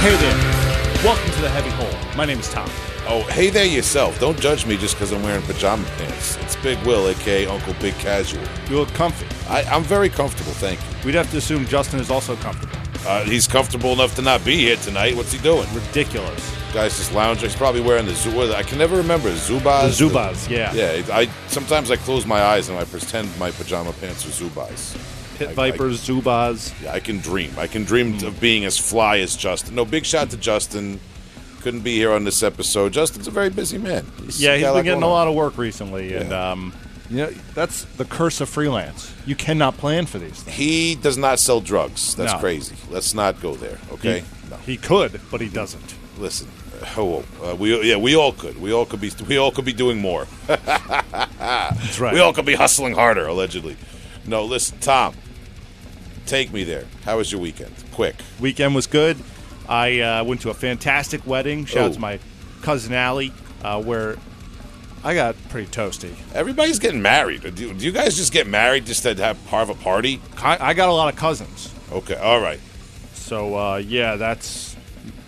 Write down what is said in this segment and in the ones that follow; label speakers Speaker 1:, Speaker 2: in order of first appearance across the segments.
Speaker 1: Hey there. Welcome to the Heavy Hole. My name is Tom.
Speaker 2: Oh, hey there yourself. Don't judge me just because I'm wearing pajama pants. It's Big Will, aka Uncle Big Casual.
Speaker 1: You look comfy.
Speaker 2: I, I'm very comfortable, thank you.
Speaker 1: We'd have to assume Justin is also comfortable.
Speaker 2: Uh, he's comfortable enough to not be here tonight. What's he doing?
Speaker 1: Ridiculous.
Speaker 2: Guy's just lounging. He's probably wearing the Zubaz. I can never remember Zubaz.
Speaker 1: The Zubaz, yeah.
Speaker 2: Yeah, I sometimes I close my eyes and I pretend my pajama pants are Zubaz.
Speaker 1: Pit
Speaker 2: I-
Speaker 1: Vipers, Zubaz.
Speaker 2: Yeah, I can dream. I can dream of being as fly as Justin. No, big shout to Justin. Couldn't be here on this episode. Justin's a very busy man.
Speaker 1: Yeah, he's been getting a lot of work recently, and
Speaker 2: Yeah.
Speaker 1: um, you know that's the curse of freelance. You cannot plan for these things.
Speaker 2: He does not sell drugs. That's
Speaker 1: No.
Speaker 2: crazy. Let's not go there. Okay.
Speaker 1: He,
Speaker 2: no.
Speaker 1: he could, but he doesn't.
Speaker 2: Listen. Oh, uh, we yeah, we all could. We all could be. We all could be doing more.
Speaker 1: That's right.
Speaker 2: We all could be hustling harder. Allegedly. No, listen, Tom. Take me there. How was your weekend? Quick.
Speaker 1: Weekend was good. I uh, went to a fantastic wedding. Shout out to my cousin Allie, uh, where I got pretty toasty.
Speaker 2: Everybody's getting married. Do you, do you guys just get married just to have part of a party?
Speaker 1: I, I got a lot of cousins.
Speaker 2: Okay. All right.
Speaker 1: So uh, yeah, that's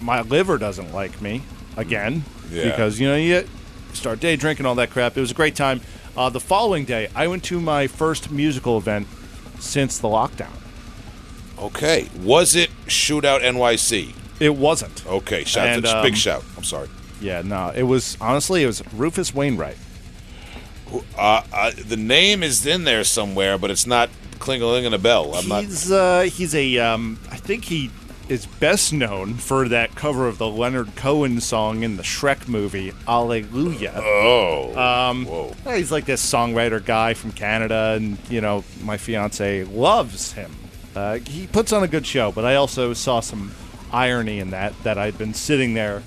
Speaker 1: my liver doesn't like me again
Speaker 2: Yeah.
Speaker 1: because you know you start day drinking all that crap. It was a great time. Uh, the following day, I went to my first musical event since the lockdown.
Speaker 2: Okay. Was it Shootout NYC?
Speaker 1: It wasn't.
Speaker 2: Okay. Shout
Speaker 1: And,
Speaker 2: to, big
Speaker 1: um,
Speaker 2: shout. I'm sorry.
Speaker 1: Yeah, no, it was honestly it was Rufus Wainwright.
Speaker 2: Uh, uh, the name is in there somewhere, but it's not clingaling a bell. I'm not.
Speaker 1: he's uh, he's a um, I think he is best known for that cover of the Leonard Cohen song in the Shrek movie, Alleluia.
Speaker 2: Oh.
Speaker 1: Um,
Speaker 2: Whoa.
Speaker 1: he's like this songwriter guy from Canada, and you know, my fiance loves him. Uh, he puts on a good show, but I also saw some irony in that that I'd been sitting there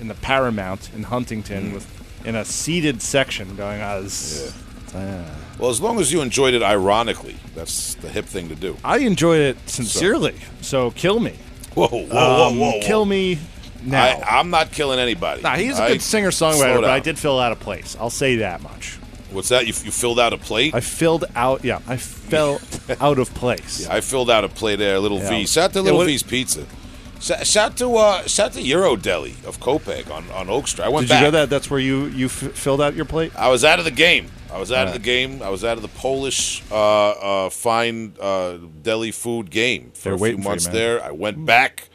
Speaker 1: in the Paramount in Huntington with in a seated section, going, "Ah, this, uh,
Speaker 2: Well, as long as you enjoyed it ironically, that's the hip thing to do.
Speaker 1: I enjoyed it sincerely. So kill me,
Speaker 2: Whoa, whoa, whoa,
Speaker 1: Um,
Speaker 2: whoa, whoa.
Speaker 1: kill me now."
Speaker 2: I, I'm not killing anybody.
Speaker 1: Nah, he's a
Speaker 2: I-
Speaker 1: good singer songwriter, but I did fill out a place. I'll say that much.
Speaker 2: What's that? You, you filled out a plate?
Speaker 1: I filled out. Yeah, I fell out of place.
Speaker 2: I filled out a plate there, a Little
Speaker 1: Yeah.
Speaker 2: V. Shout to
Speaker 1: Yeah,
Speaker 2: Little
Speaker 1: what-
Speaker 2: V's Pizza. Sh- Shout to uh, shout to Euro Deli of Copiague on, on Oak Street. I went
Speaker 1: Did you
Speaker 2: back.
Speaker 1: go that? That's where you you f- filled out your plate.
Speaker 2: I was out of the game. I was out of the game. I was out of the Polish uh, uh, fine uh, deli food game for
Speaker 1: They're
Speaker 2: a few
Speaker 1: for you,
Speaker 2: months there. I went back,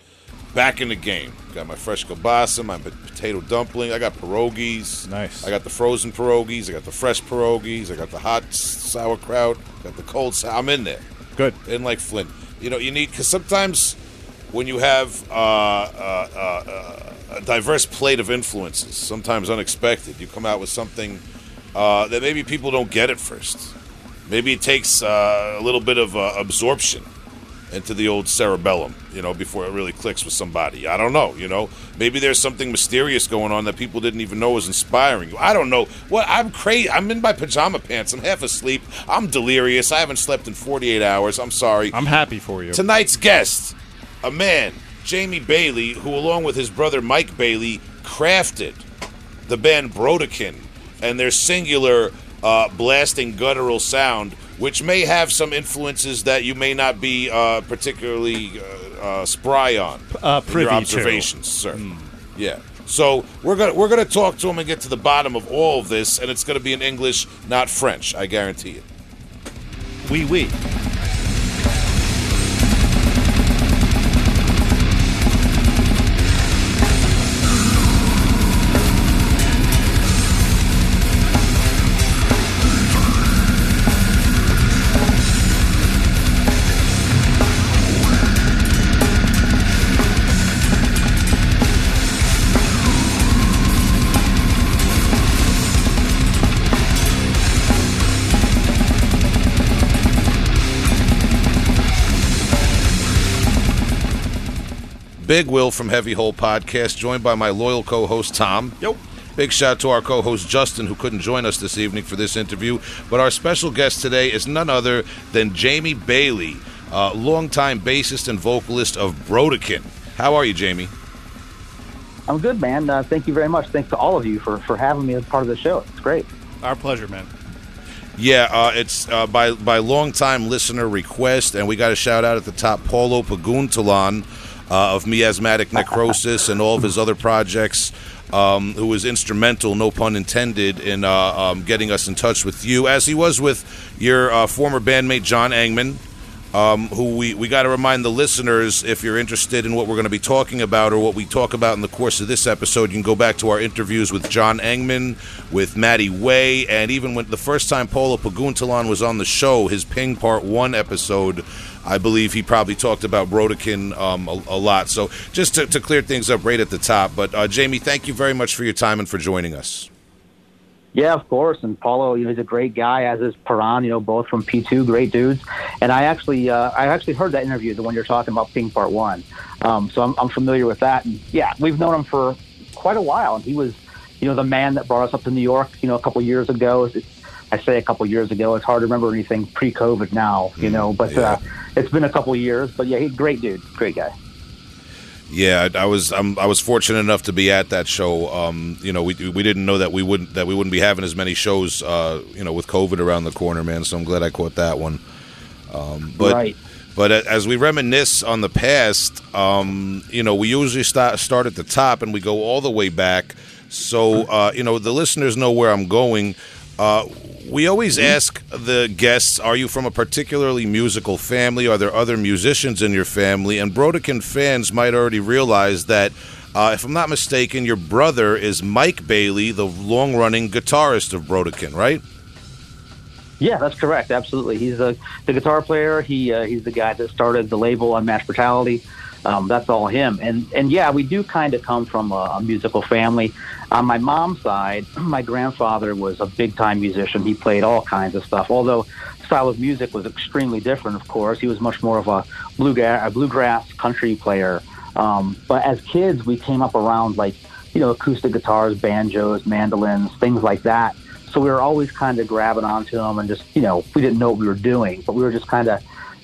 Speaker 2: back in the game. Got my fresh kielbasa, my potato dumpling. I got pierogies.
Speaker 1: Nice.
Speaker 2: I got the frozen pierogies. I got the fresh pierogies. I got the hot sauerkraut. Got the cold. Sou- I'm in there.
Speaker 1: Good.
Speaker 2: In like Flint. You know, you need because sometimes when you have uh, uh, uh, uh, a diverse plate of influences, sometimes unexpected, you come out with something uh, that maybe people don't get at first. Maybe it takes uh, a little bit of uh, absorption into the old cerebellum, you know, before it really clicks with somebody. I don't know, you know. Maybe there's something mysterious going on that people didn't even know was inspiring you. I don't know. What I'm crazy. I'm in my pajama pants. I'm half asleep. I'm delirious. I haven't slept in 48 hours. I'm sorry.
Speaker 1: I'm happy for you.
Speaker 2: Tonight's guest, a man, Jamie Bailey, who, along with his brother Mike Bailey, crafted the band Brodequin and their singular uh, blasting guttural sound, which may have some influences that you may not be uh, particularly uh, uh, spry on
Speaker 1: Uh,
Speaker 2: in
Speaker 1: privy
Speaker 2: your
Speaker 1: to.
Speaker 2: observations, sir. Yeah. So we're gonna we're gonna talk to him and get to the bottom of all of this, and it's gonna be in English, not French. I guarantee it.
Speaker 1: Wee wee.
Speaker 2: Big Will from Heavy Hole Podcast, joined by my loyal co host, Tom.
Speaker 1: Yep.
Speaker 2: Big shout to our co host, Justin, who couldn't join us this evening for this interview. But our special guest today is none other than Jamie Bailey, uh, longtime bassist and vocalist of Brodequin. How are you, Jamie?
Speaker 3: I'm good, man. Uh, thank you very much. Thanks to all of you for, for having me as part of the show. It's great.
Speaker 1: Our pleasure, man.
Speaker 2: Yeah, uh, it's uh, by by longtime listener request, and we got a shout out at the top, Paulo Paguntalan. Uh, of miasmatic necrosis and all of his other projects. Um, who was instrumental, no pun intended, in uh, um, getting us in touch with you, as he was with your uh, former bandmate John Engman, um, who we, we got to remind the listeners if you're interested in what we're going to be talking about or what we talk about in the course of this episode, you can go back to our interviews with John Engman, with Matti Way, and even when the first time Paulo Paguntalan was on the show, his Ping Part 1 episode. I believe he probably talked about Brodequin um, a, a, lot. So just to, to, clear things up right at the top. But uh, Jamie, thank you very much for your time and for joining us.
Speaker 3: Yeah, of course. And Paulo, you know, he's a great guy, as is Paran, you know, both from P2, great dudes. And I actually, uh, I actually heard that interview, the one you're talking about, Ping Part One. Um, so I'm, I'm familiar with that. And yeah, we've known him for quite a while. And he was, you know, the man that brought us up to New York, you know, a couple years ago. I say a couple years ago. It's hard to remember anything pre-COVID now, you mm, know. But yeah. uh, it's been a couple years. But yeah, he's great dude, great guy.
Speaker 2: Yeah, I was I'm, i was fortunate enough to be at that show. Um, you know, we we didn't know that we wouldn't that we wouldn't be having as many shows. Uh, you know, with COVID around the corner, man. So I'm glad I caught that one. Um, but right. but as we reminisce on the past, um, you know, we usually start start at the top and we go all the way back. So uh, you know, the listeners know where I'm going. Uh, we always mm-hmm. ask the guests, are you from a particularly musical family? Are there other musicians in your family? And Brodequin fans might already realize that, uh, if I'm not mistaken, your brother is Mike Bailey, the long running guitarist of Brodequin, right?
Speaker 3: Yeah, that's correct. Absolutely. He's a, the guitar player. He uh, He's the guy that started the label Unmatched Brutality. Um, that's all him. And and yeah, we do kind of come from a, a, musical family. On my mom's side, my grandfather was a big time musician. He played all kinds of stuff. Although style of music was extremely different, of course. He was much more of a bluegrass, a bluegrass country player. Um, but as kids, we came up around like you know acoustic guitars, banjos, mandolins, things like that. So we were always kind of grabbing onto them and just you know we didn't know what we were doing, but we were just kind of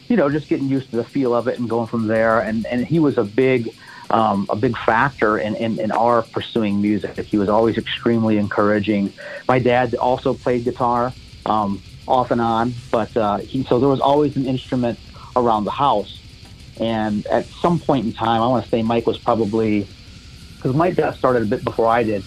Speaker 3: you know, just getting used to the feel of it and going from there. And and he was a big um, a big factor in, in, in our pursuing music. He was always extremely encouraging. My dad also played guitar um, off and on, but uh, he so there was always an instrument around the house. And at some point in time, I want to say Mike was probably because Mike got started a bit before I did.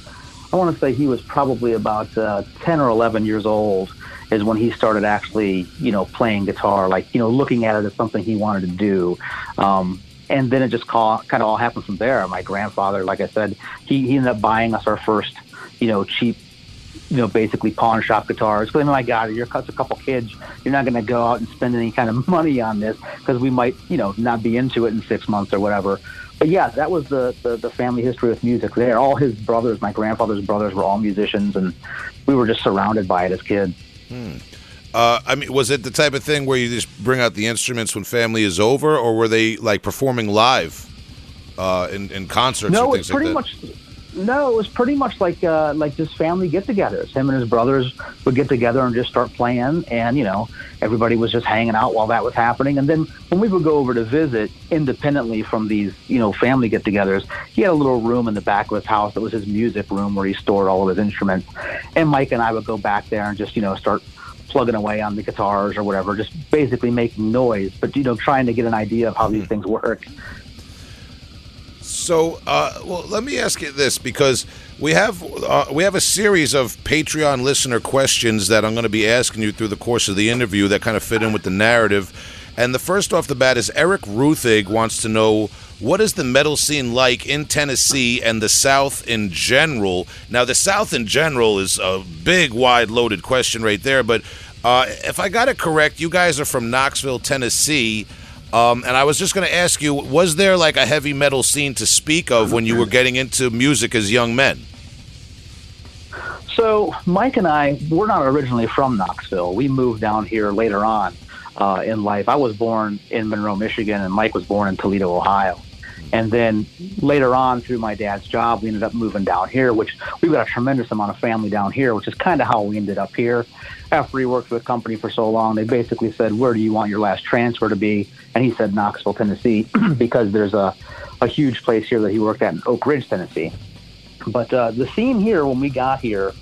Speaker 3: I want to say he was probably about uh, 10 or 11 years old is when he started actually, you know, playing guitar, like, you know, looking at it as something he wanted to do. Um, and then it just call, kind of all happened from there. My grandfather, like I said, he, he ended up buying us our first, you know, cheap, you know, basically pawn shop guitars. But my God, you're a couple kids. You're not going to go out and spend any kind of money on this because we might, you know, not be into it in six months or whatever. But yeah, that was the, the, the family history with music there. All his brothers, my grandfather's brothers, were all musicians, and we were just surrounded by it as kids.
Speaker 2: Hmm. Uh, I mean, was it the type of thing where you just bring out the instruments when family is over, or were they like performing live uh, in, in concerts?
Speaker 3: No,
Speaker 2: it's
Speaker 3: pretty
Speaker 2: like
Speaker 3: much. No, it was pretty much like uh, like just family get-togethers. Him and his brothers would get together and just start playing, and you know everybody was just hanging out while that was happening. And then when we would go over to visit independently from these you know family get-togethers, he had a little room in the back of his house that was his music room where he stored all of his instruments. And Mike and I would go back there and just you know start plugging away on the guitars or whatever, just basically making noise, but you know trying to get an idea of how these hmm. things work.
Speaker 2: So, uh, well, let me ask you this because we have uh, we have a series of Patreon listener questions that I'm going to be asking you through the course of the interview that kind of fit in with the narrative. And the first off the bat is Eric Ruthig wants to know what is the metal scene like in Tennessee and the South in general? Now, the South in general is a big, wide, loaded question right there. But uh, if I got it correct, you guys are from Knoxville, Tennessee. Um, and I was just going to ask you, was there like a heavy metal scene to speak of when you were getting into music as young men?
Speaker 3: So Mike and I, we're not originally from Knoxville. We moved down here later on uh, in life. I was born in Monroe, Michigan, and Mike was born in Toledo, Ohio. And then later on, through my dad's job, we ended up moving down here, which we've got a tremendous amount of family down here, which is kind of how we ended up here. After he worked with a company for so long, they basically said, Where do you want your last transfer to be? And he said, Knoxville, Tennessee, because there's a, a huge place here that he worked at in Oak Ridge, Tennessee. But uh, the scene here, when we got here,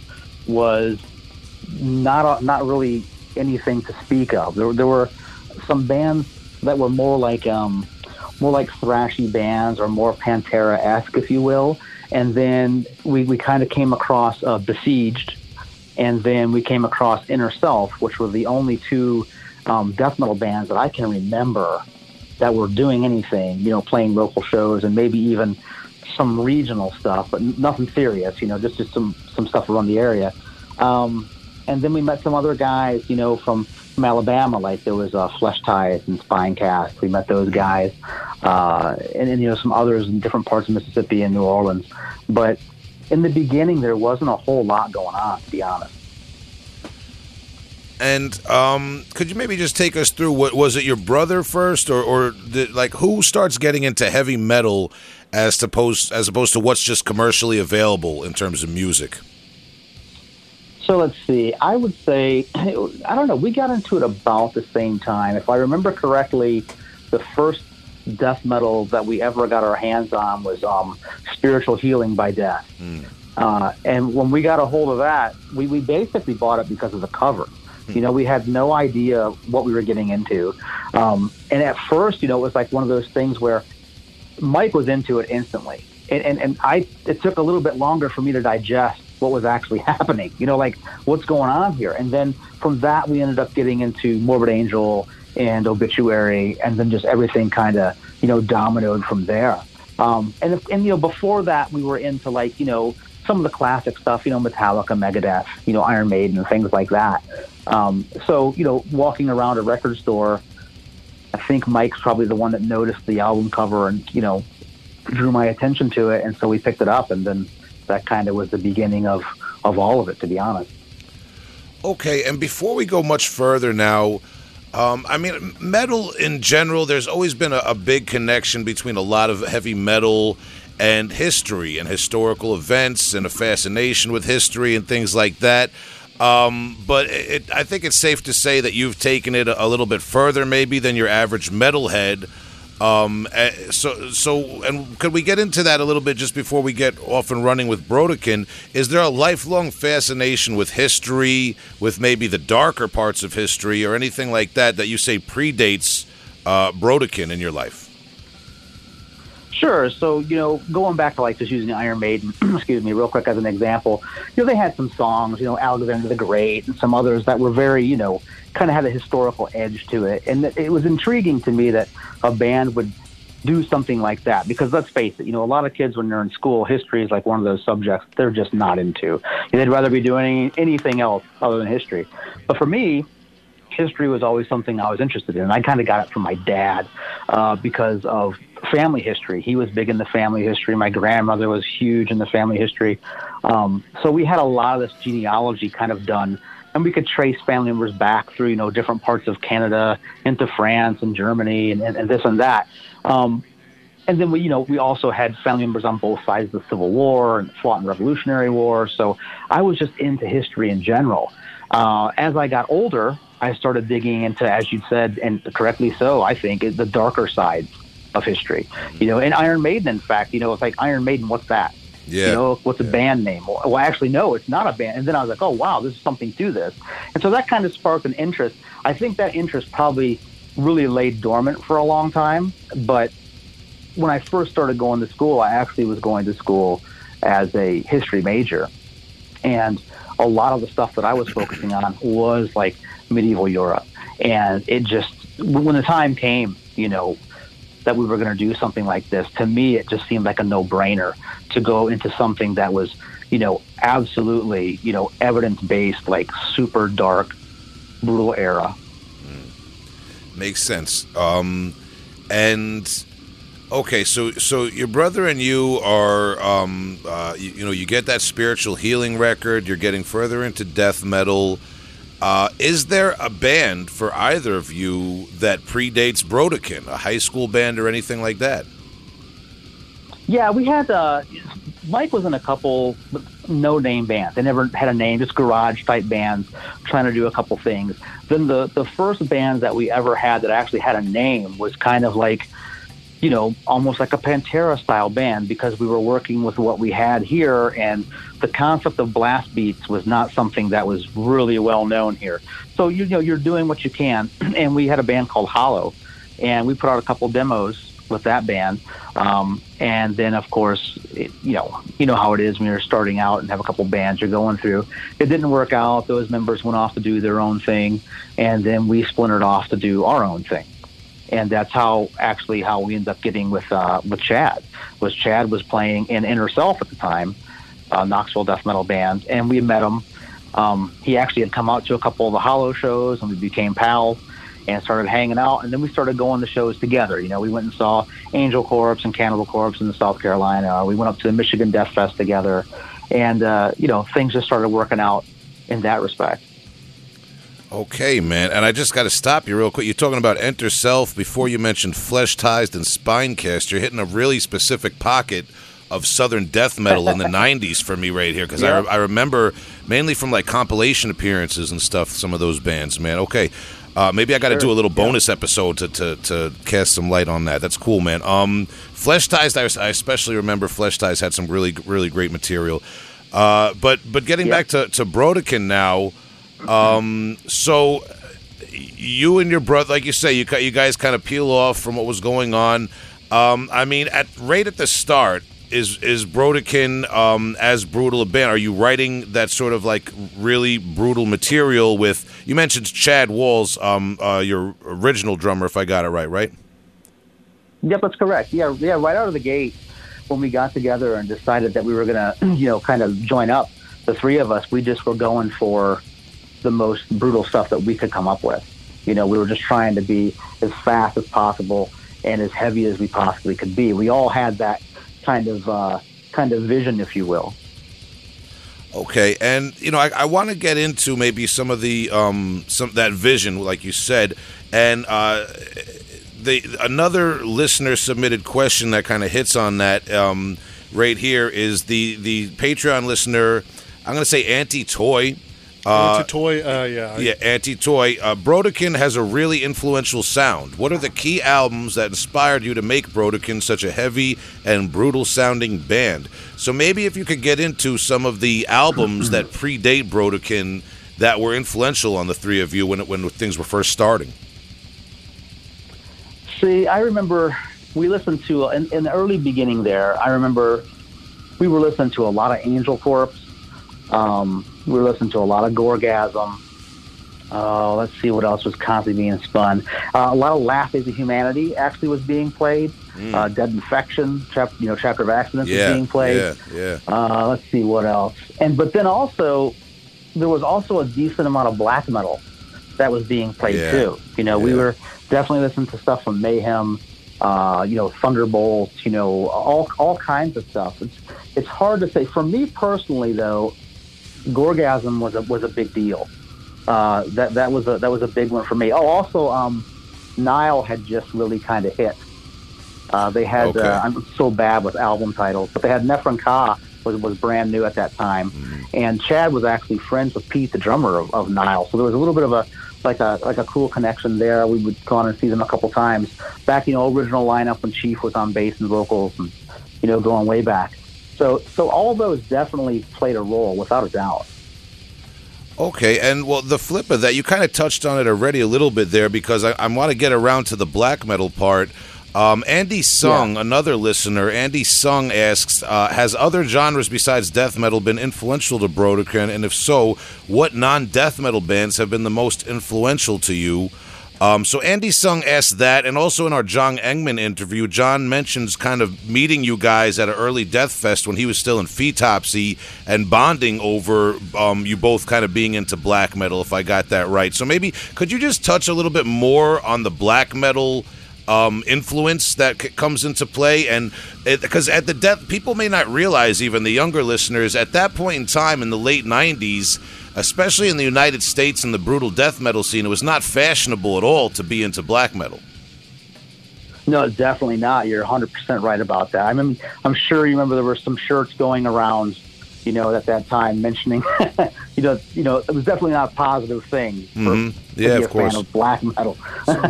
Speaker 3: was not, a, not really anything to speak of. There, there were some bands that were more like, um, more like thrashy bands or more Pantera esque, if you will. And then we, we kind of came across uh, Besieged, and then we came across Inner Self, which were the only two um, death metal bands that I can remember that were doing anything, you know, playing local shows and maybe even some regional stuff, but nothing serious, you know, just, just some, some stuff around the area. Um, and then we met some other guys, you know, from, from Alabama, like there was uh, Fleshtized and Spinecast. We met those guys, uh, and, and, you know, some others in different parts of Mississippi and New Orleans. But in the beginning, there wasn't a whole lot going on, to be honest.
Speaker 2: And um, could you maybe just take us through what was it your brother first, or, or the, like who starts getting into heavy metal as opposed as opposed to what's just commercially available in terms of music?
Speaker 3: So let's see. I would say I don't know. We got into it about the same time, if I remember correctly. The first death metal that we ever got our hands on was um, "Spiritual Healing" by Death. Mm. Uh, and when we got a hold of that, we, we basically bought it because of the cover. You know, we had no idea what we were getting into. Um, and at first, you know, it was like one of those things where Mike was into it instantly. And, and, and I, it took a little bit longer for me to digest what was actually happening, you know, like what's going on here. And then from that, we ended up getting into Morbid Angel and Obituary, and then just everything kind of, you know, dominoed from there. Um, and, and, you know, before that, we were into like, you know, some of the classic stuff, you know, Metallica, Megadeth, you know, Iron Maiden, and things like that. Um, so, you know, walking around a record store, I think Mike's probably the one that noticed the album cover and, you know, drew my attention to it. And so we picked it up. And then that kind of was the beginning of, of all of it, to be honest.
Speaker 2: Okay. And before we go much further now, um, I mean, metal in general, there's always been a, a big connection between a lot of heavy metal and history and historical events and a fascination with history and things like that. Um, but it, I think it's safe to say that you've taken it a, a little bit further, maybe, than your average metalhead. Um, eh, so, so, and could we get into that a little bit just before we get off and running with Brodequin? Is there a lifelong fascination with history, with maybe the darker parts of history, or anything like that that you say predates uh, Brodequin in your life?
Speaker 3: Sure. So, you know, going back to like just using Iron Maiden, excuse me, real quick as an example, you know, they had some songs, you know, Alexander the Great and some others that were very, you know, kind of had a historical edge to it. And it was intriguing to me that a band would do something like that because let's face it, you know, a lot of kids when they're in school, history is like one of those subjects they're just not into. They'd rather be doing anything else other than history. But for me, history was always something I was interested in. I kind of got it from my dad uh, because of family history. He was big in the family history. My grandmother was huge in the family history. Um, so we had a lot of this genealogy kind of done. And we could trace family members back through, you know, different parts of Canada into France and Germany and, and, and this and that. Um, and then we, you know, we also had family members on both sides of the Civil War and fought in Revolutionary War. So I was just into history in general. Uh, as I got older, I started digging into, as you said, and correctly so, I think, the darker side of history. You know, and Iron Maiden, in fact, you know, it's like Iron Maiden, what's that?
Speaker 2: Yeah.
Speaker 3: You know, what's a
Speaker 2: yeah.
Speaker 3: band name? Well, actually, no, it's not a band. And then I was like, oh, wow, there's something to this. And so that kind of sparked an interest. I think that interest probably really laid dormant for a long time. But when I first started going to school, I actually was going to school as a history major. And a lot of the stuff that I was focusing on was like medieval Europe. And it just, when the time came, you know, that we were going to do something like this, to me, it just seemed like a no brainer to go into something that was, you know, absolutely, you know, evidence based, like super dark, brutal era.
Speaker 2: Mm. Makes sense. Um, and okay, so so your brother and you are, um, uh, you, you know, you get that spiritual healing record. You're getting further into death metal. Uh, is there a band for either of you that predates Brodequin, a high school band or anything like that?
Speaker 3: Yeah, we had. Uh, Mike was in a couple no name bands. They never had a name, just garage type bands trying to do a couple things. Then the the first band that we ever had that actually had a name was kind of like you know, almost like a Pantera style band because we were working with what we had here and the concept of blast beats was not something that was really well known here. So, you know, you're doing what you can. And we had a band called Hollow and we put out a couple demos with that band. Um, and then, of course, it, you know, you know how it is when you're starting out and have a couple bands you're going through. It didn't work out. Those members went off to do their own thing, and then we splintered off to do our own thing. And that's how actually how we ended up getting with uh, with Chad. Was Chad was playing in Inner Self at the time, uh, Knoxville death metal band, and we met him. Um, he actually had come out to a couple of the Hollow shows, and we became pals and started hanging out. And then we started going to shows together. You know, we went and saw Angel Corpse and Cannibal Corpse in South Carolina. We went up to the Michigan Death Fest together, and uh, you know, things just started working out in that respect.
Speaker 2: Okay, man. And I just got to stop you real quick. You're talking about Inner Self before you mentioned Fleshtized and Spinecast. You're hitting a really specific pocket of Southern death metal in the 90s for me right here because yeah. I, re- I remember mainly from like compilation appearances and stuff, some of those bands, man. Okay. Uh, maybe I got to sure. do a little bonus yeah. episode to, to, to cast some light on that. That's cool, man. Um, Ties, I, I especially remember Fleshtized had some really really great material. Uh, but but getting yeah. back to to Brodequin now, um, so you and your brother, like you say, you you guys kind of peel off from what was going on. Um, I mean, at right at the start, is is Brodequin um, as brutal a band? Are you writing that sort of like really brutal material with? You mentioned Chad Walls, um, uh, your original drummer, if I got it right, right?
Speaker 3: Yep, that's correct. Yeah, yeah. Right out of the gate, when we got together and decided that we were gonna, you know, kind of join up, the three of us, we just were going for the most brutal stuff that we could come up with. You know, we were just trying to be as fast as possible and as heavy as we possibly could be. We all had that kind of uh, kind of vision, if you will.
Speaker 2: Okay, and you know, I, I want to get into maybe some of the um, some that vision, like you said, and uh, the another listener submitted question that kind of hits on that um, right here is the the Patreon listener. I'm going to say anti toy
Speaker 1: uh, Anti-toy, uh, yeah.
Speaker 2: Yeah, Anti-toy. Uh, Brodequin has a really influential sound. What are the key albums that inspired you to make Brodequin such a heavy and brutal-sounding band? So maybe if you could get into some of the albums that predate Brodequin that were influential on the three of you when it, when things were first starting.
Speaker 3: See, I remember we listened to in, in the early beginning there. I remember we were listening to a lot of Angel Corpse. Um, we were listening to a lot of Gorgasm. Uh, let's see what else was constantly being spun. Uh, a lot of Last Days of Humanity actually was being played. Mm. Uh, Dead Infection, chap, you know, Chapter of Accidents yeah, was being played.
Speaker 2: Yeah, yeah. Uh,
Speaker 3: let's see what else. And but then also there was also a decent amount of black metal that was being played yeah. too. You know, yeah. we were definitely listening to stuff from Mayhem, uh, you know, Thunderbolts, you know, all all kinds of stuff. It's it's hard to say. For me personally, though, Gorgasm was a was a big deal. Uh, that that was a that was a big one for me. Oh, also, um, Nile had just really kind of hit. Uh, they had okay. uh, I'm so bad with album titles, but they had Nephren Ka was was brand new at that time, mm-hmm. and Chad was actually friends with Pete, the drummer of, of Nile. So there was a little bit of a like a like a cool connection there. We would go on and see them a couple times back, you know, original lineup when Chief was on bass and vocals, and you know, going way back. So, so all those definitely played a role, without a doubt.
Speaker 2: Okay, and well, the flip of that, you kind of touched on it already a little bit there because I, I want to get around to the black metal part. Um, Andy Sung, yeah. another listener, Andy Sung asks, uh, has other genres besides death metal been influential to Brodequin? And if so, what non death metal bands have been the most influential to you? Um, so Andy Sung asked that, and also in our John Engman interview, John mentions kind of meeting you guys at an early Death Fest when he was still in Fetopsy and bonding over um, you both kind of being into black metal, if I got that right. So maybe could you just touch a little bit more on the black metal? Um, influence that c- comes into play, and because at the death, people may not realize, even the younger listeners, at that point in time in the late '90s, especially in the United States in the brutal death metal scene, it was not fashionable at all to be into black metal.
Speaker 3: No, definitely not. You're 100% right about that. I mean, I'm sure you remember there were some shirts going around, you know, at that time mentioning, you know, you know, it was definitely not a positive thing. For,
Speaker 2: mm-hmm. Yeah, of course.
Speaker 3: Of black metal.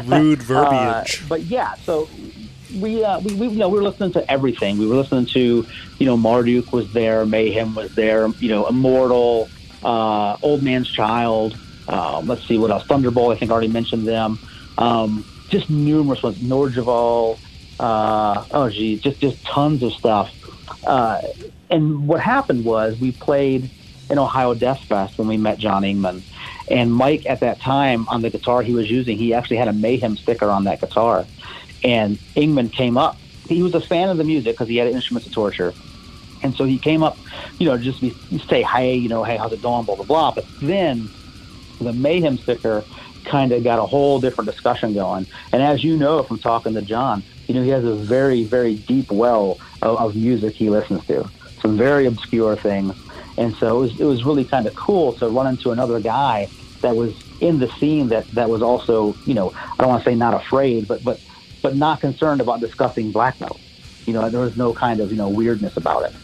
Speaker 1: rude verbiage.
Speaker 3: Uh, but yeah, so we, uh, we, we, you know, we were listening to everything. We were listening to, you know, Marduk was there, Mayhem was there, you know, Immortal, uh, Old Man's Child. Um, let's see what else. Thunderbolt, I think I already mentioned them. Um, just numerous ones. Nordjval, Uh, oh, geez, just just tons of stuff. Uh, and what happened was we played in Ohio Death Fest when we met John Engman. And Mike, at that time, on the guitar he was using, he actually had a Mayhem sticker on that guitar. And Engman came up. He was a fan of the music because he had Instruments of Torture. And so he came up, you know, just be, say, hey, you know, hey, how's it going, blah, blah, blah. But then the Mayhem sticker kind of got a whole different discussion going. And as you know from talking to John, you know, he has a very, very deep well of, of music he listens to, some very obscure things. And so it was, it was really kind of cool to run into another guy that was in the scene that, that was also, you know, I don't want to say not afraid, but, but, but not concerned about discussing black metal. You know, there was no kind of, you know, weirdness about it.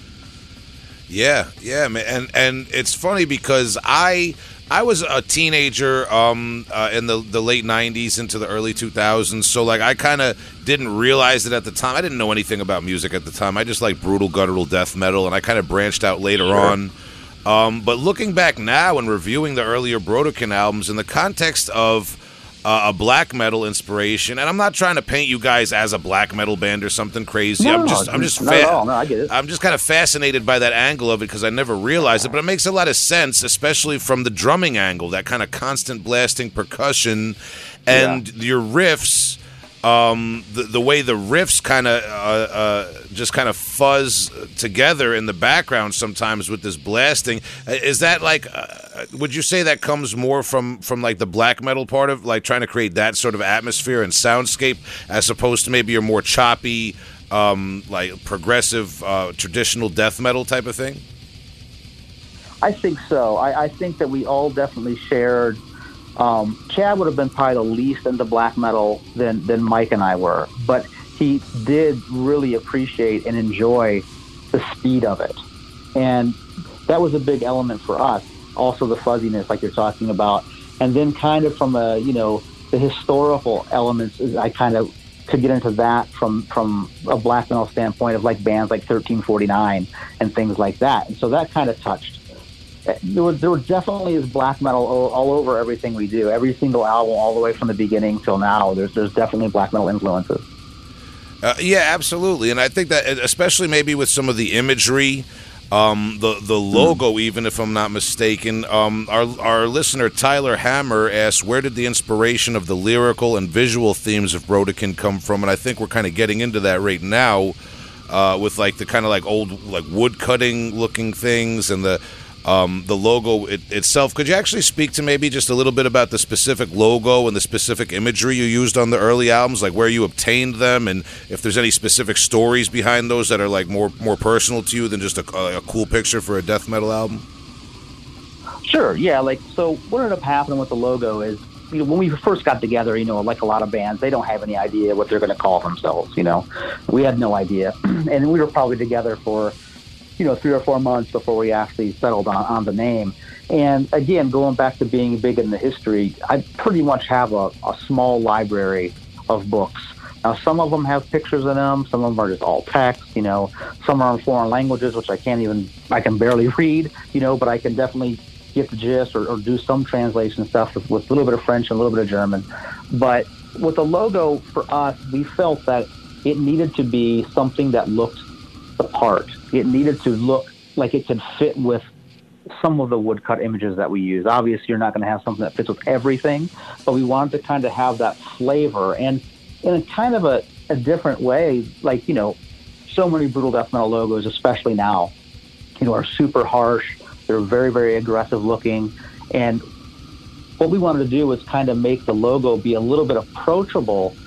Speaker 2: Yeah, yeah, man. And, and it's funny because I, I was a teenager um, uh, in the, the late 90s into the early 2000s. So, like, I kind of didn't realize it at the time. I didn't know anything about music at the time. I just like brutal, guttural death metal, and I kind of branched out later sure. on. Um, but looking back now and reviewing the earlier Brodequin albums in the context of uh, a black metal inspiration, and I'm not trying to paint you guys as a black metal band or something crazy.
Speaker 3: No,
Speaker 2: I'm just, I'm just,
Speaker 3: fa- no, I get it.
Speaker 2: I'm just kind of fascinated by that angle of it because I never realized it, but it makes a lot of sense, especially from the drumming angle, that kind of constant blasting percussion, and yeah. your riffs um, the the way the riffs kind of uh, uh, just kind of fuzz together in the background sometimes with this blasting. Uh, is that like? Uh, would you say that comes more from from like the black metal part of like trying to create that sort of atmosphere and soundscape as opposed to maybe your more choppy, um, like progressive uh, traditional death metal type of thing?
Speaker 3: I think so. I, I think that we all definitely shared um, Chad would have been probably the least into black metal than, than Mike and I were, but he did really appreciate and enjoy the speed of it. And that was a big element for us. Also, the fuzziness, like you're talking about. And then, kind of from a, you know, the historical elements, I kind of could get into that from, from a black metal standpoint of like bands like 1349 and things like that. And so that kind of touched there was there definitely is black metal all, all, over everything we do. Every single album, all the way from the beginning till now, there's there's definitely black metal influences.
Speaker 2: Uh, yeah, absolutely, and I think that especially maybe with some of the imagery. Um, the the logo, even if I'm not mistaken, um, our our listener Tyler Hammer asked, "Where did the inspiration of the lyrical and visual themes of Brodequin come from?" And I think we're kind of getting into that right now, uh, with like the kind of like old like wood cutting looking things and the um, the logo it, itself. Could you actually speak to maybe just a little bit about the specific logo and the specific imagery you used on the early albums, like where you obtained them, and if there's any specific stories behind those that are like more more personal to you than just a, a cool picture for a death metal album?
Speaker 3: Sure. Yeah. Like so, what ended up happening with the logo is you know, when we first got together, you know, like a lot of bands, they don't have any idea what they're going to call themselves. You know, we had no idea, and we were probably together for you know, three or four months before we actually settled on, on the name. And again, going back to being big in the history, I pretty much have a, a small library of books. Now, some of them have pictures in them. Some of them are just all text. You know, some are in foreign languages, which I can't even, I can barely read. You know, but I can definitely get the gist or, or do some translation stuff with, with a little bit of French and a little bit of German. But with the logo for us, we felt that it needed to be something that looked the part. It needed to look like it could fit with some of the woodcut images that we use. Obviously, you're not going to have something that fits with everything, but we wanted to kind of have that flavor and in a kind of a, a different way. Like, you know, so many brutal death metal logos, especially now, you know, are super harsh. They're very, very aggressive looking. And what we wanted to do was kind of make the logo be a little bit approachable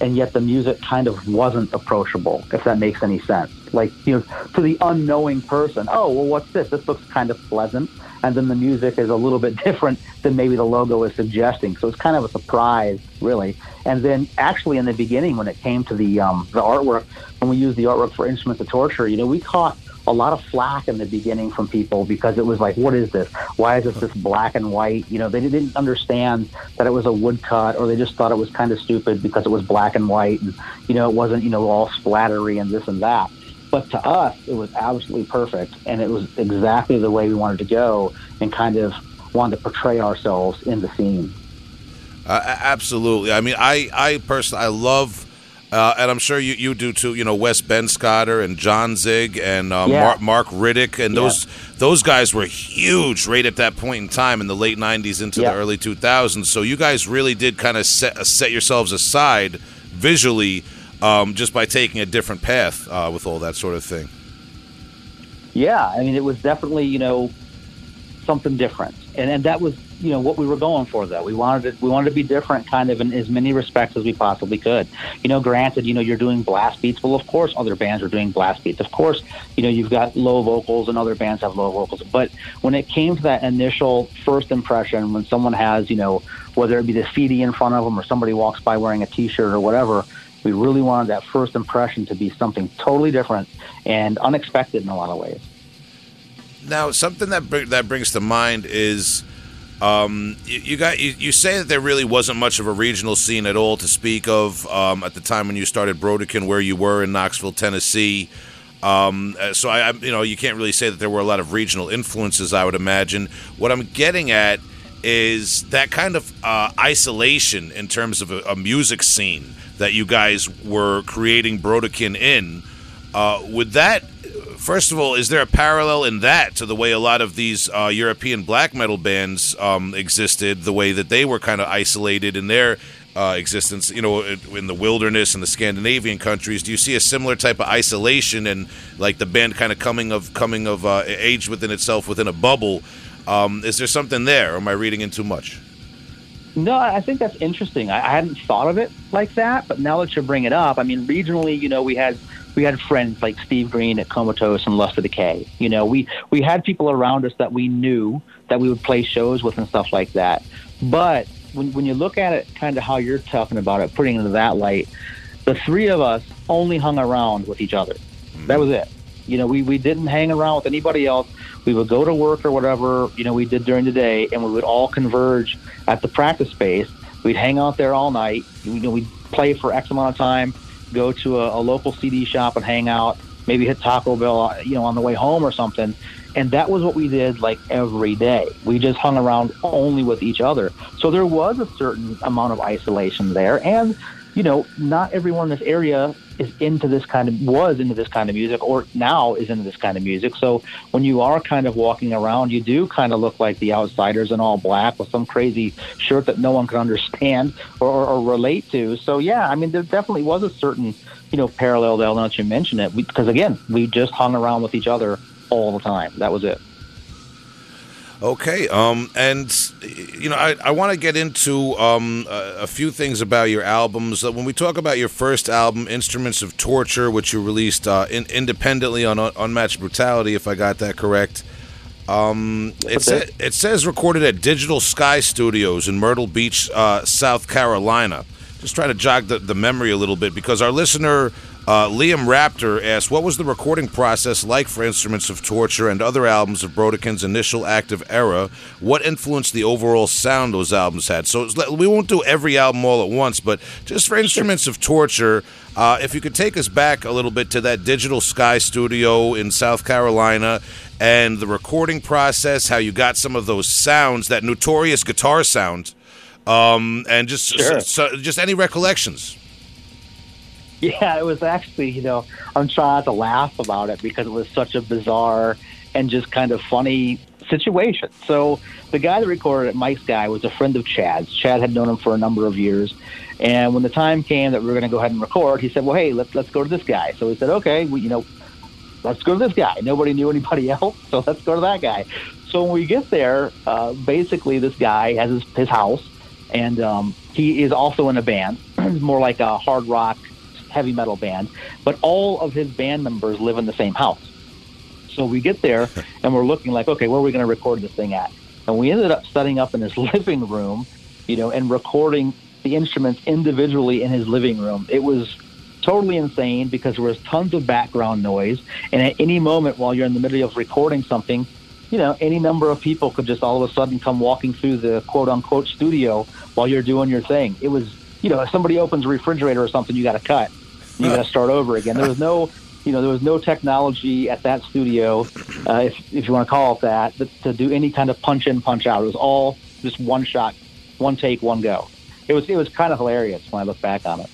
Speaker 3: and yet the music kind of wasn't approachable, if that makes any sense. Like, you know, to the unknowing person, oh, well, what's this? This looks kind of pleasant. And then the music is a little bit different than maybe the logo is suggesting. So it's kind of a surprise, really. And then actually in the beginning, when it came to the, um, the artwork, when we used the artwork for Instruments of Torture, you know, we caught a lot of flack in the beginning from people because it was like, what is this? Why is this this black and white? You know, they didn't understand that it was a woodcut, or they just thought it was kind of stupid because it was black and white, and you know, it wasn't you know all splattery and this and that. But to us, it was absolutely perfect, and it was exactly the way we wanted to go, and kind of wanted to portray ourselves in the scene.
Speaker 2: Uh, absolutely. I mean, I I personally I love Uh, and I'm sure you, you do too. You know, Wes Benscoter and Jon Zig and uh,
Speaker 3: Yeah.
Speaker 2: Mark, Mark Riddick and those those guys were huge right at that point in time in the late '90s into
Speaker 3: Yeah.
Speaker 2: the early 2000s. So you guys really did kind of set set yourselves aside visually um, just by taking a different path uh, with all that sort of thing.
Speaker 3: Yeah, I mean, it was definitely you know something different, and and that was you know what we were going for. Though we wanted to, we wanted to be different, kind of in as many respects as we possibly could. You know, granted, you know you're doing blast beats. Well, of course, other bands are doing blast beats. Of course, you know you've got low vocals, and other bands have low vocals. But when it came to that initial first impression, when someone has you know whether it be the CD in front of them or somebody walks by wearing a T-shirt or whatever. We really wanted that first impression to be something totally different and unexpected in a lot of ways.
Speaker 2: Now, something that br- that brings to mind is um, you, you got you, you say that there really wasn't much of a regional scene at all to speak of um, at the time when you started Brodequin, where you were in Knoxville, Tennessee. Um, uh, so I, I, you know, you can't really say that there were a lot of regional influences. I would imagine. What I'm getting at is that kind of uh, isolation in terms of a, a music scene that you guys were creating Brodequin in. Uh, would that First of all, is there a parallel in that to the way a lot of these uh, European black metal bands um, existed, the way that they were kind of isolated in their uh, existence, you know, in the wilderness and the Scandinavian countries? Do you see a similar type of isolation and like the band kind of coming of coming of uh, age within itself within a bubble? Um, is there something there? Or am I reading in too much?
Speaker 3: No, I think that's interesting. I, I hadn't thought of it like that, but now that you bring it up, I mean, regionally, you know, we had we had friends like Steve Green at Comatose and Lust of Decay. You know, we we had people around us that we knew that we would play shows with and stuff like that. But when when you look at it, kind of how you're talking about it, putting it into that light, the three of us only hung around with each other. That was it. You know, we we didn't hang around with anybody else. We would go to work or whatever you know we did during the day, and we would all converge at the practice space. We'd hang out there all night. You know, we'd play for X amount of time, go to a, a local CD shop and hang out. Maybe hit Taco Bell, you know, on the way home or something. And that was what we did like every day. We just hung around only with each other. So there was a certain amount of isolation there. And, you know, not everyone in this area is into this kind of, was into this kind of music or now is into this kind of music. So when you are kind of walking around, you do kind of look like the outsiders in all black with some crazy shirt that no one can understand or, or, or relate to. So, yeah, I mean, there definitely was a certain, you know, parallel there now that you mention it. Because, again, we just hung around with each other all the time. That was it.
Speaker 2: Okay, um, and you know, I, I want to get into um, a, a few things about your albums. Uh, When we talk about your first album, "Instruments of Torture," which you released uh, in, independently on Un- Unmatched Brutality, if I got that correct, um, it, sa-
Speaker 3: it.
Speaker 2: it says recorded at Digital Sky Studios in Myrtle Beach, uh, South Carolina. Just trying to jog the, the memory a little bit because our listener uh, Liam Raptor asked, "What was the recording process like for Instruments of Torture and other albums of Brodequin's initial active era? What influenced the overall sound those albums had?" So we won't do every album all at once, but just for Instruments of Torture, uh, if you could take us back a little bit to that Digital Sky Studio in South Carolina and the recording process, how you got some of those sounds, that notorious guitar sound, um, and just
Speaker 3: Sure.
Speaker 2: so, so- just any recollections.
Speaker 3: Yeah, it was actually, you know, I'm trying not to laugh about it because it was such a bizarre and just kind of funny situation. So the guy that recorded it, Mike's guy, was a friend of Chad's. Chad had known him for a number of years. And when the time came that we were going to go ahead and record, he said, well, hey, let's, let's go to this guy. So we said, okay, you know, let's go to this guy. Nobody knew anybody else, so let's go to that guy. So when we get there, uh, basically this guy has his, his house, and um, he is also in a band, more like a hard rock, heavy metal band. But all of his band members live in the same house. So we get there, and we're looking like, okay, where are we going to record this thing at? And we ended up setting up in his living room, you know, and recording the instruments individually in his living room. It was totally insane because there was tons of background noise. And at any moment while you're in the middle of recording something, you know, any number of people could just all of a sudden come walking through the quote unquote studio while you're doing your thing. It was, you know, if somebody opens a refrigerator or something, you got to cut. You got to start over again. There was no, you know, there was no technology at that studio, uh, if, if you want to call it that, that, to do any kind of punch in, punch out. It was all just one shot, one take, one go. It was, it was kind of hilarious when I look back on it.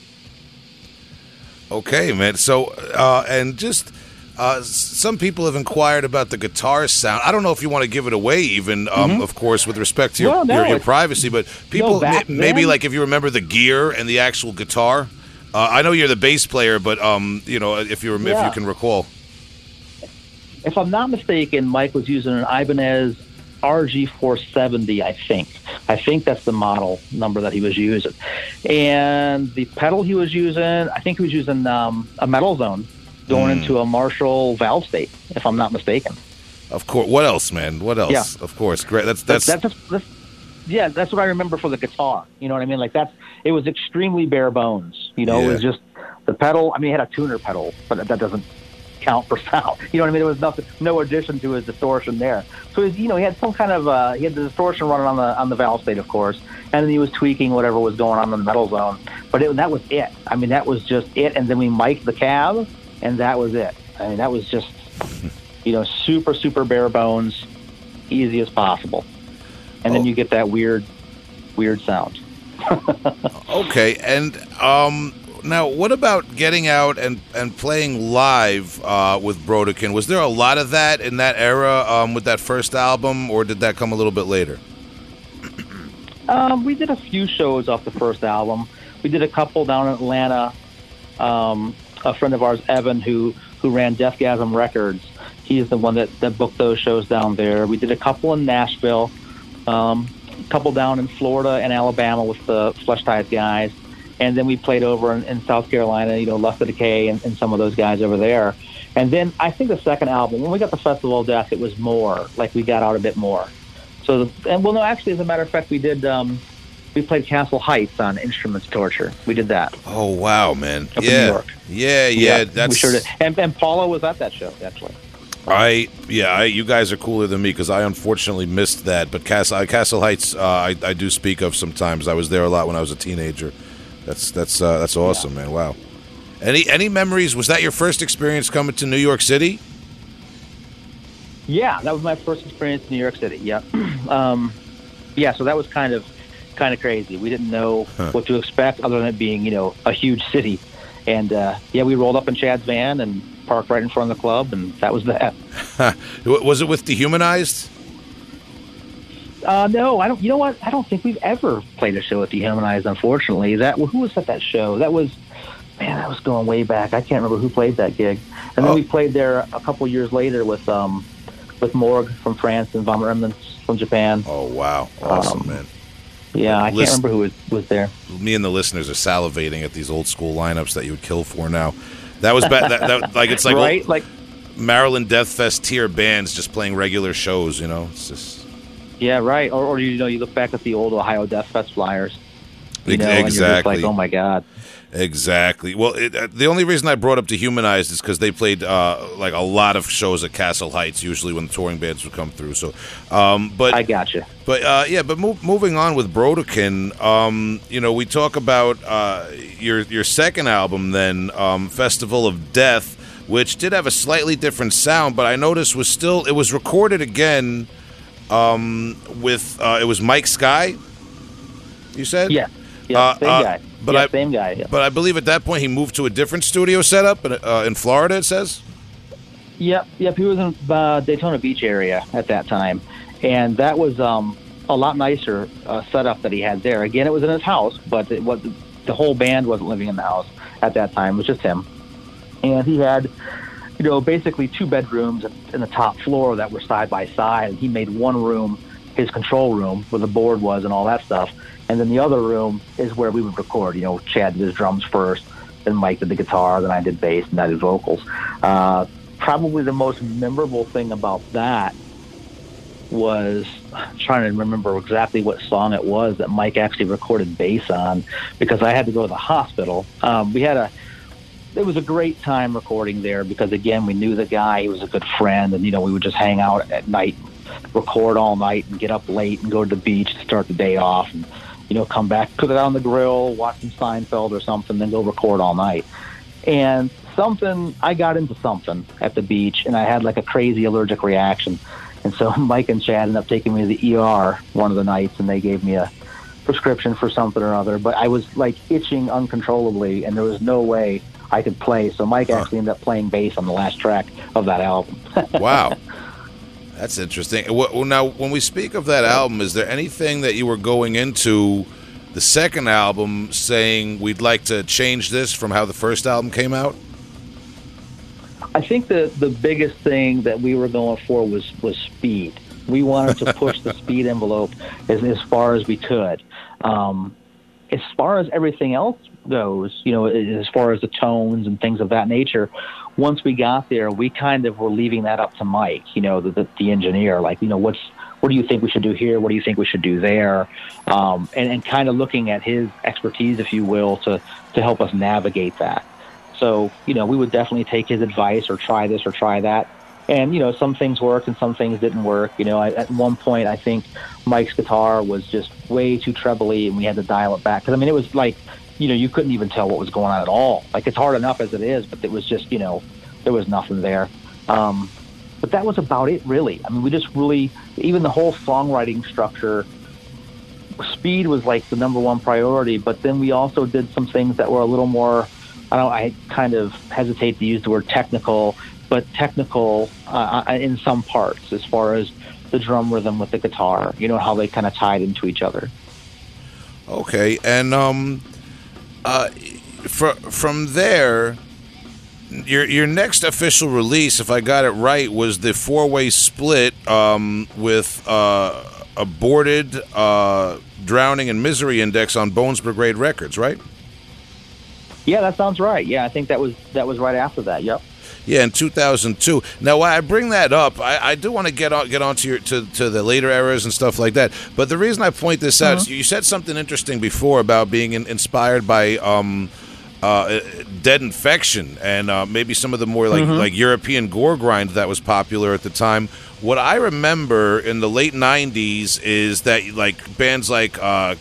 Speaker 2: Okay, man. So, uh, and just uh, some people have inquired about the guitar sound. I don't know if you want to give it away, even um, of course, with respect to your,
Speaker 3: Mm-hmm. Well, no,
Speaker 2: your, your privacy. But people,
Speaker 3: back
Speaker 2: ma- maybe like if you remember the gear and the actual guitar. Uh, I know you're the bass player, but um, you know if you rem- if you can recall.
Speaker 3: if I'm not mistaken, Mike was using an Ibanez RG470, I think. I think that's the model number that he was using. And the pedal he was using, I think he was using um, a metal zone going
Speaker 2: Hmm.
Speaker 3: into a Marshall valve state, if I'm not mistaken.
Speaker 2: Of course. What else, man? What else?
Speaker 3: Yeah.
Speaker 2: Of course. Great. That's that's.
Speaker 3: That's, that's, that's yeah, that's what I remember for the guitar. You know what I mean? Like that's it was extremely bare bones. You know, it was just the pedal. I mean, it had a tuner pedal, but that doesn't count for sound. You know what I mean? There was nothing, no addition to his distortion there. So his, you know, he had some kind of uh, he had the distortion running on the on the valve state, of course, and then he was tweaking whatever was going on in the metal zone. But it, that was it. I mean, that was just it. And then we mic'd the cab, and that was it. I mean, that was just you know super super bare bones, easy as possible. And then
Speaker 2: Oh.
Speaker 3: you get that weird, weird sound.
Speaker 2: Okay, and um, now what about getting out and, and playing live uh, with Brodequin? Was there a lot of that in that era um, with that first album, or did that come a little bit later?
Speaker 3: Um, we did a few shows off the first album. We did a couple down in Atlanta. Um, a friend of ours, Evan, who who ran Deathgasm Records, he's the one that, that booked those shows down there. We did a couple in Nashville, um, a couple down in Florida and Alabama with the Fleshtized guys, and then we played over in, in South Carolina, you know, Lust of Decay and, and some of those guys over there. And then I think the second album, when we got the Festival of Death, it was more like we got out a bit more. So, the, and well, no, actually, as a matter of fact, we did. Um, we played Castle Heights on Instruments Torture. We did that.
Speaker 2: Oh wow, man!
Speaker 3: Up in
Speaker 2: yeah,
Speaker 3: New York.
Speaker 2: yeah, yeah. That's
Speaker 3: we sure did. And, and Paula was at that show actually.
Speaker 2: I yeah. I, you guys are cooler than me because I unfortunately missed that. But Castle Castle Heights, uh, I, I do speak of sometimes. I was there a lot when I was a teenager. That's that's uh, that's awesome, man. Wow. Any any memories? Was that your first experience coming to New York City?
Speaker 3: Yeah, that was my first experience in New York City. Yep. Um, yeah, so that was kind of kind of crazy. We didn't know
Speaker 2: Huh.
Speaker 3: what to expect other than it being, you know, a huge city. And uh, yeah, we rolled up in Chad's van and parked right in front of the club, and that was that.
Speaker 2: Was it with Dehumanized?
Speaker 3: Uh, no, I don't. You know what? I don't think we've ever played a show with Dehumanized. Unfortunately, that who was at that show? That was man, that was going way back. I can't remember who played that gig. And then
Speaker 2: Oh.
Speaker 3: we played there a couple years later with um, with Morgue from France and Vomit Remnants from Japan.
Speaker 2: Oh wow, awesome,
Speaker 3: Um,
Speaker 2: man.
Speaker 3: Yeah, I can't remember who was, was there.
Speaker 2: me and the listeners are salivating at these old school lineups that you would kill for now. That was bad. that, that like it's like
Speaker 3: right? Like,
Speaker 2: Maryland Death Fest tier bands just playing regular shows. You know, it's just
Speaker 3: yeah, right. Or, or you know, you look back at the old Ohio Death Fest flyers. You know, and you're just
Speaker 2: exactly.
Speaker 3: like, oh my god.
Speaker 2: Exactly. Well, it, uh, the only reason I brought up Dehumanized is because they played uh, like a lot of shows at Castle Heights. Usually when the touring bands would come through. So, um, but
Speaker 3: I gotcha.
Speaker 2: But uh, yeah, but move, moving on with Brodequin, um, you know, we talk about uh, your your second album, then um, Festival of Death, which did have a slightly different sound, but I noticed was still it was recorded again um, with uh, it was Mike Sky. You said
Speaker 3: Yeah, yeah,
Speaker 2: Uh,
Speaker 3: same
Speaker 2: uh,
Speaker 3: guy.
Speaker 2: But
Speaker 3: yeah,
Speaker 2: I-
Speaker 3: same guy. Yeah.
Speaker 2: but I believe at that point he moved to a different studio setup in, uh, in Florida. It says.
Speaker 3: Yep, yep. He was in uh, Daytona Beach area at that time, and that was um, a lot nicer uh, setup that he had there. Again, it was in his house, but it was the whole band wasn't living in the house at that time. It was just him, and he had, you know, basically two bedrooms in the top floor that were side by side. And he made one room his control room where the board was and all that stuff, and then the other room is where we would record. You know, Chad did his drums first, then Mike did the guitar, then I did bass, and I did vocals. Uh, probably the most memorable thing about that was I'm trying to remember exactly what song it was that Mike actually recorded bass on because I had to go to the hospital. Um, we had a it was a great time recording there because again we knew the guy he was a good friend and you know we would just hang out at night record all night and get up late and go to the beach to start the day off and you know come back put it on the grill watch some Seinfeld or something then go record all night and something I got into something at the beach and I had like a crazy allergic reaction and so Mike and Chad ended up taking me to the ER one of the nights and they gave me a prescription for something or other but I was like itching uncontrollably and there was no way I could play. So Mike actually ended up playing bass on the last track of that album.
Speaker 2: wow. That's interesting. Well, now, when we speak of that album, is there anything that you were going into the second album saying we'd like to change this from how the first album came out?
Speaker 3: I think the the biggest thing that we were going for was was speed. We wanted to push the speed envelope as, as far as we could. Um, as far as everything else goes, you know, as far as the tones and things of that nature, once we got there, we kind of were leaving that up to Mike, you know, the, the, the engineer, like, you know, what's, what do you think we should do here? What do you think we should do there? Um, and, and kind of looking at his expertise, if you will, to, to help us navigate that. So, you know, we would definitely take his advice or try this or try that. And, you know, some things worked and some things didn't work. You know, I, at one point, I think Mike's guitar was just way too trebly and we had to dial it back. Because, I mean, it was like you know, you couldn't even tell what was going on at all. Like it's hard enough as it is, but it was just, you know, there was nothing there. Um, but that was about it, really. I mean, we just really, even the whole songwriting structure, speed was like the number one priority. But then we also did some things that were a little more, I don't, I kind of hesitate to use the word technical, but technical uh, uh in some parts as far as the drum rhythm with the guitar. You know how they kind of tied into each other.
Speaker 2: Okay, and um, uh, for, from there, your your next official release, if I got it right, was the four way split um, with uh, aborted, uh, drowning, and misery index on Bones Brigade Records, right?
Speaker 3: Yeah, that sounds right. Yeah, I think that was that was right after that. Yep.
Speaker 2: Yeah, in 2002. Now, why I bring that up, I, I do want to get on get onto your to, to the later eras and stuff like that. But the reason I point this out, mm-hmm. is you said something interesting before about being in, inspired by. Um, uh, Dead Infection and uh, maybe some of the more like mm-hmm. like European gore grind that was popular at the time. What I remember in the late '90s is that like bands like uh,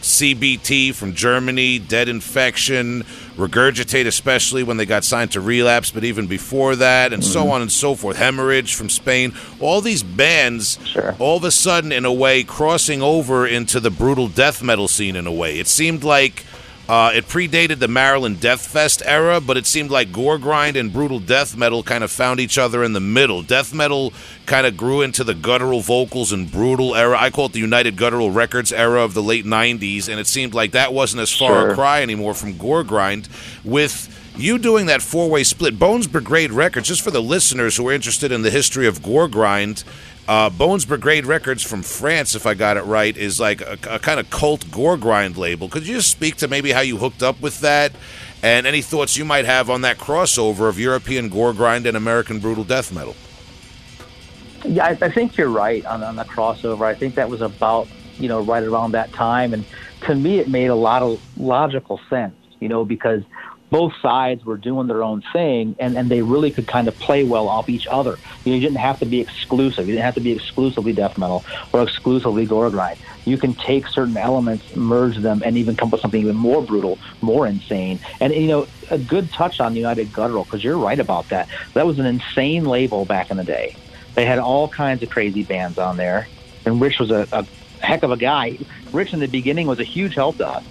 Speaker 2: CBT from Germany, Dead Infection, Regurgitate, especially when they got signed to Relapse, but even before that, and mm-hmm. so on and so forth. Hemorrhage from Spain. All these bands,
Speaker 3: sure.
Speaker 2: all of a sudden, in a way, crossing over into the brutal death metal scene in a way. It seemed like uh, it predated the Maryland Death Fest era, but it seemed like gore grind and brutal death metal kind of found each other in the middle. Death metal kind of grew into the guttural vocals and brutal era. I call it the United Guttural Records era of the late 90s, and it seemed like that wasn't as far sure. a cry anymore from gore grind. With you doing that four way split, Bones Brigade Records, just for the listeners who are interested in the history of gore grind, uh, Bones Brigade Records from France, if I got it right, is like a, a kind of cult gore grind label. Could you just speak to maybe how you hooked up with that and any thoughts you might have on that crossover of European gore grind and American brutal death metal?
Speaker 3: Yeah, I, I think you're right on, on the crossover. I think that was about, you know, right around that time. And to me, it made a lot of logical sense, you know, because – both sides were doing their own thing and, and they really could kind of play well off each other. You, know, you didn't have to be exclusive. You didn't have to be exclusively death metal or exclusively gore grind. You can take certain elements, merge them, and even come up with something even more brutal, more insane. And, you know, a good touch on United Guttural, because you're right about that. That was an insane label back in the day. They had all kinds of crazy bands on there. And Rich was a, a heck of a guy. Rich in the beginning was a huge help to us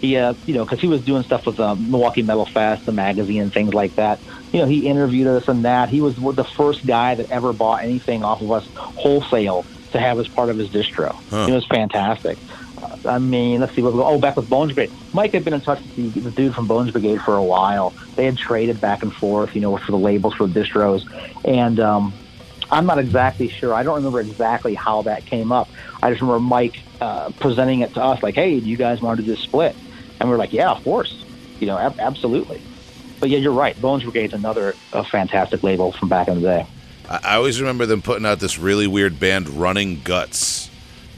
Speaker 3: he, uh, you know, because he was doing stuff with um, Milwaukee Metal Fest, the magazine, and things like that. You know, he interviewed us and that. He was the first guy that ever bought anything off of us wholesale to have as part of his distro. Huh. It was fantastic. Uh, I mean, let's see what we go. Oh, back with Bones Brigade. Mike had been in touch with the, the dude from Bones Brigade for a while. They had traded back and forth, you know, for the labels for the distros, and um, I'm not exactly sure. I don't remember exactly how that came up. I just remember Mike uh, presenting it to us, like, "Hey, do you guys want to do this split?" And we're like, yeah, of course, you know, ab- absolutely. But yeah, you're right. Bones Brigade's another a fantastic label from back in the day.
Speaker 2: I always remember them putting out this really weird band, Running Guts,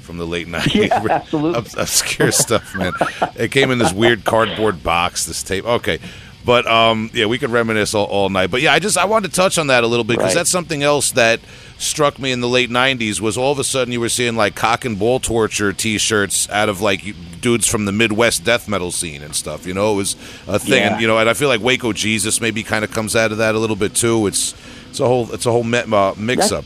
Speaker 2: from the late '90s.
Speaker 3: Yeah, absolutely.
Speaker 2: obscure stuff, man. It came in this weird cardboard box. This tape. Okay, but um, yeah, we could reminisce all, all, night. But yeah, I just I wanted to touch on that a little bit because right. that's something else that struck me in the late '90s. Was all of a sudden you were seeing like cock and ball torture T-shirts out of like dudes from the Midwest death metal scene and stuff. You know, it was a thing. Yeah. And, you know, and I feel like Waco Jesus maybe kind of comes out of that a little bit too. It's it's a whole it's a whole uh, mix up.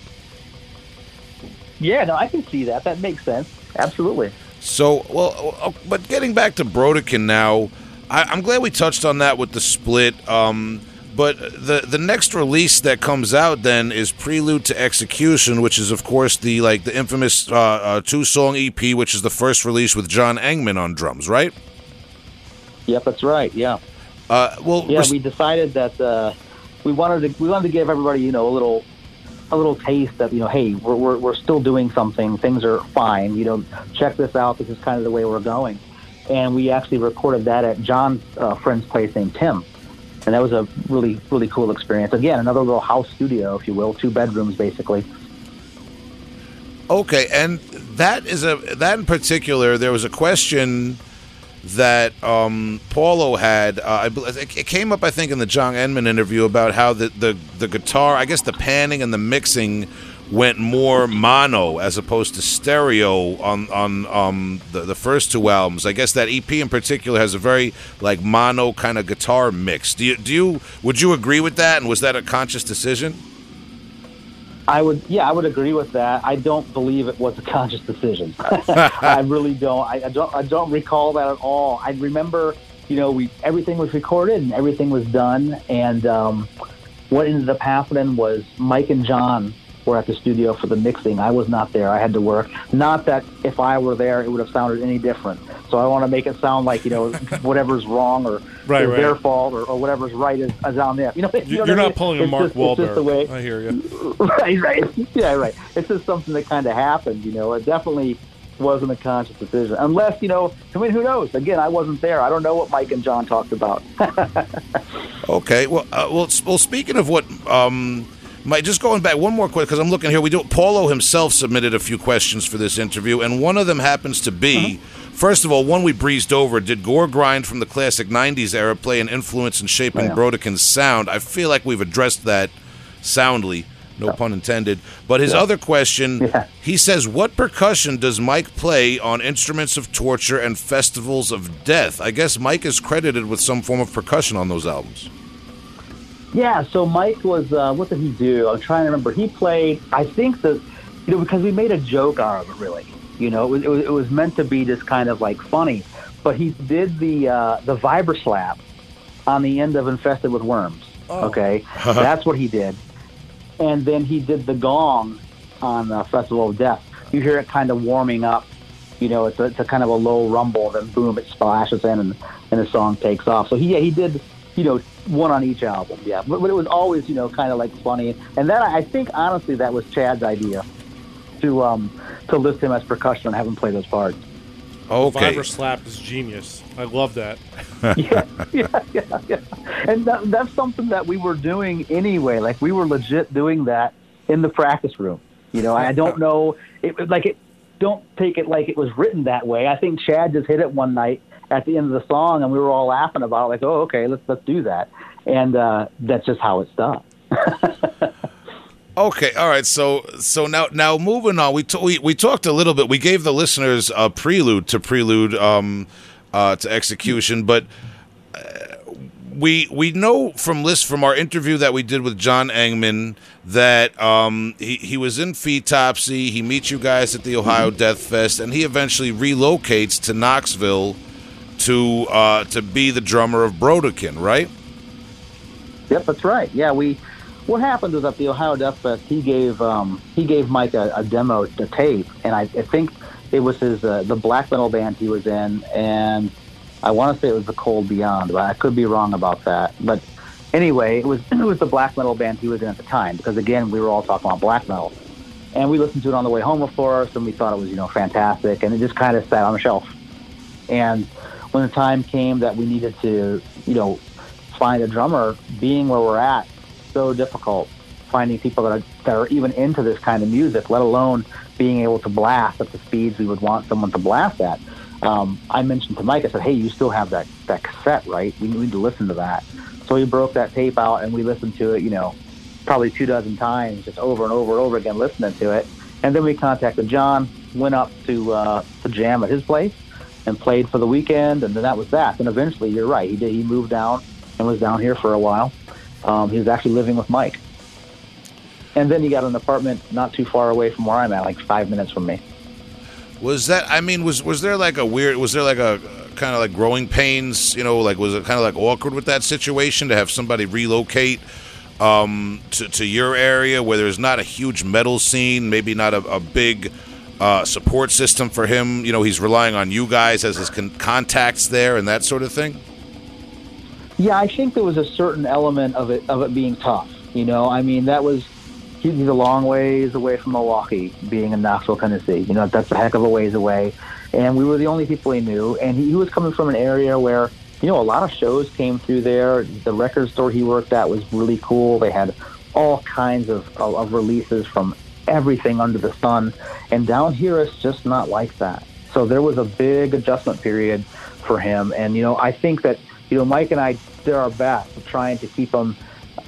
Speaker 3: Yeah, no, I can see that. That makes sense. Absolutely.
Speaker 2: So, well, uh, but getting back to Brodequin now, I, I'm glad we touched on that with the split. Um, but the the next release that comes out then is Prelude to Execution, which is of course the like the infamous uh, uh, two song EP, which is the first release with John Engman on drums, right?
Speaker 3: Yep, that's right. Yeah.
Speaker 2: Uh, well,
Speaker 3: Yeah,
Speaker 2: res-
Speaker 3: we decided that uh, we wanted to we wanted to give everybody you know a little a little taste that you know hey we're, we're we're still doing something things are fine you know check this out this is kind of the way we're going and we actually recorded that at John's uh, friend's place named Tim and that was a really really cool experience again another little house studio if you will two bedrooms basically
Speaker 2: Okay, and that is a that in particular. There was a question that um, Paulo had. Uh, I, bel- it it came up, I think, in the John Engman interview about how the, the the guitar, I guess, the panning and the mixing went more mono as opposed to stereo on on um, the the first two albums. I guess that EP in particular has a very like mono kind of guitar mix. Do you do you would you agree with that? And was that a conscious decision?
Speaker 3: I would, yeah, I would agree with that. I don't believe it was a conscious decision. I really don't. I, I don't. I don't recall that at all. I remember, you know, we everything was recorded and everything was done, and um, what ended up happening was Mike and John were at the studio for the mixing. I was not there. I had to work. Not that if I were there, it would have sounded any different. So I want to make it sound like you know whatever's wrong or
Speaker 1: Right, right.
Speaker 3: their fault or, or whatever's right is, is on them. You know, you know
Speaker 1: You're
Speaker 3: what I
Speaker 1: not
Speaker 3: mean?
Speaker 1: pulling a
Speaker 3: It's
Speaker 1: Mark
Speaker 3: just- it's just the way-
Speaker 1: Wahlberg. I hear you.
Speaker 3: right, right. Yeah, right. It's just something that kind of happened, you know. It definitely wasn't a conscious decision. Unless, you know, I mean, who knows? Again, I wasn't there. I don't know what Mike and John talked about.
Speaker 2: Okay. Well, uh, well, well. Speaking of what, um, my, just going back one more quick because I'm looking here. We do. Paulo himself submitted a few questions for this interview, and one of them happens to be. Uh-huh. First of all, one we breezed over. Did Gore Grind from the classic '90s era play an influence in shaping
Speaker 3: Yeah.
Speaker 2: Brodequin's sound? I feel like we've addressed that soundly. No pun intended. But his other question,
Speaker 3: Yeah.
Speaker 2: he says, "What percussion does Mike play on instruments of torture and festivals of death?" I guess Mike is credited with some form of percussion on those albums.
Speaker 3: Yeah, so Mike was, uh, what did he do? I'm trying to remember. He played, I think that, you know, because we made a joke out of it, really. You know, it was, it was, it was meant to be just kind of like funny. But he did the, uh, the vibra slap on the end of Infested with Worms. Okay. That's what he did. and then he did the gong on uh, Festival of Death. You hear it kind of warming up. You know, it's a, it's a kind of a low rumble, then boom, it splashes in, and, and the song takes off. So he yeah, he did, you know, one on each album. Yeah, but, but it was always you know kind of like funny. And then I think honestly that was Chad's idea to um to list him as percussion and have him play those parts.
Speaker 2: Okay.
Speaker 1: Vibra slap is genius. I love that.
Speaker 3: yeah, yeah, yeah, yeah. And that, that's something that we were doing anyway. Like we were legit doing that in the practice room. You know, I don't know. It like it. Don't take it like it was written that way. I think Chad just hit it one night at the end of the song, and we were all laughing about it. Like, oh, okay, let's let's do that. And uh, that's just how it's done.
Speaker 2: Okay, all right. So, so now, now moving on. We, t- we we talked a little bit. We gave the listeners a prelude to prelude um, uh, to execution, but uh, we we know from list from our interview that we did with John Engman that um, he he was in Fetopsy. He meets you guys at the Ohio Death Fest, and he eventually relocates to Knoxville to uh, to be the drummer of Brodequin, right?
Speaker 3: Yep, that's right. Yeah, we. What happened was at the Ohio Death Fest, he gave um, he gave Mike a, a demo, a tape, and I, I think it was his uh, the black metal band he was in, and I want to say it was the Cold Beyond, but I could be wrong about that. But anyway, it was it was the black metal band he was in at the time, because again, we were all talking about black metal, and we listened to it on the way home, of course, and we thought it was you know fantastic, and it just kind of sat on the shelf. And when the time came that we needed to, you know, find a drummer, being where we're at, so difficult finding people that are that are even into this kind of music, let alone being able to blast at the speeds we would want someone to blast at. Um, I mentioned to Mike, I said, "Hey, you still have that that cassette, right? We need to listen to that." So we broke that tape out, and we listened to it. You know, probably two dozen times, just over and over and over again, listening to it. And then we contacted John, went up to uh, to jam at his place, and played for the weekend, and then that was that. And eventually, you're right, he did. He moved down and was down here for a while. Um, he was actually living with Mike. And then he got an apartment not too far away from where I'm at, like five minutes from me.
Speaker 2: Was that? I mean, was was there like a weird? Was there like a kind of like growing pains? You know, like was it kind of like awkward with that situation to have somebody relocate um, to to your area where there's not a huge metal scene, maybe not a, a big uh, support system for him? You know, he's relying on you guys as his con- contacts there and that sort of thing.
Speaker 3: Yeah, I think there was a certain element of it of it being tough. You know, I mean, that was he's a long ways away from Milwaukee, being in Knoxville, Tennessee. You know, that's a heck of a ways away, and we were the only people he knew. And he, he was coming from an area where you know a lot of shows came through there. The record store he worked at was really cool. They had all kinds of, of, of releases from everything under the sun, and down here it's just not like that. So there was a big adjustment period for him, and you know I think that you know Mike and I did our best of trying to keep him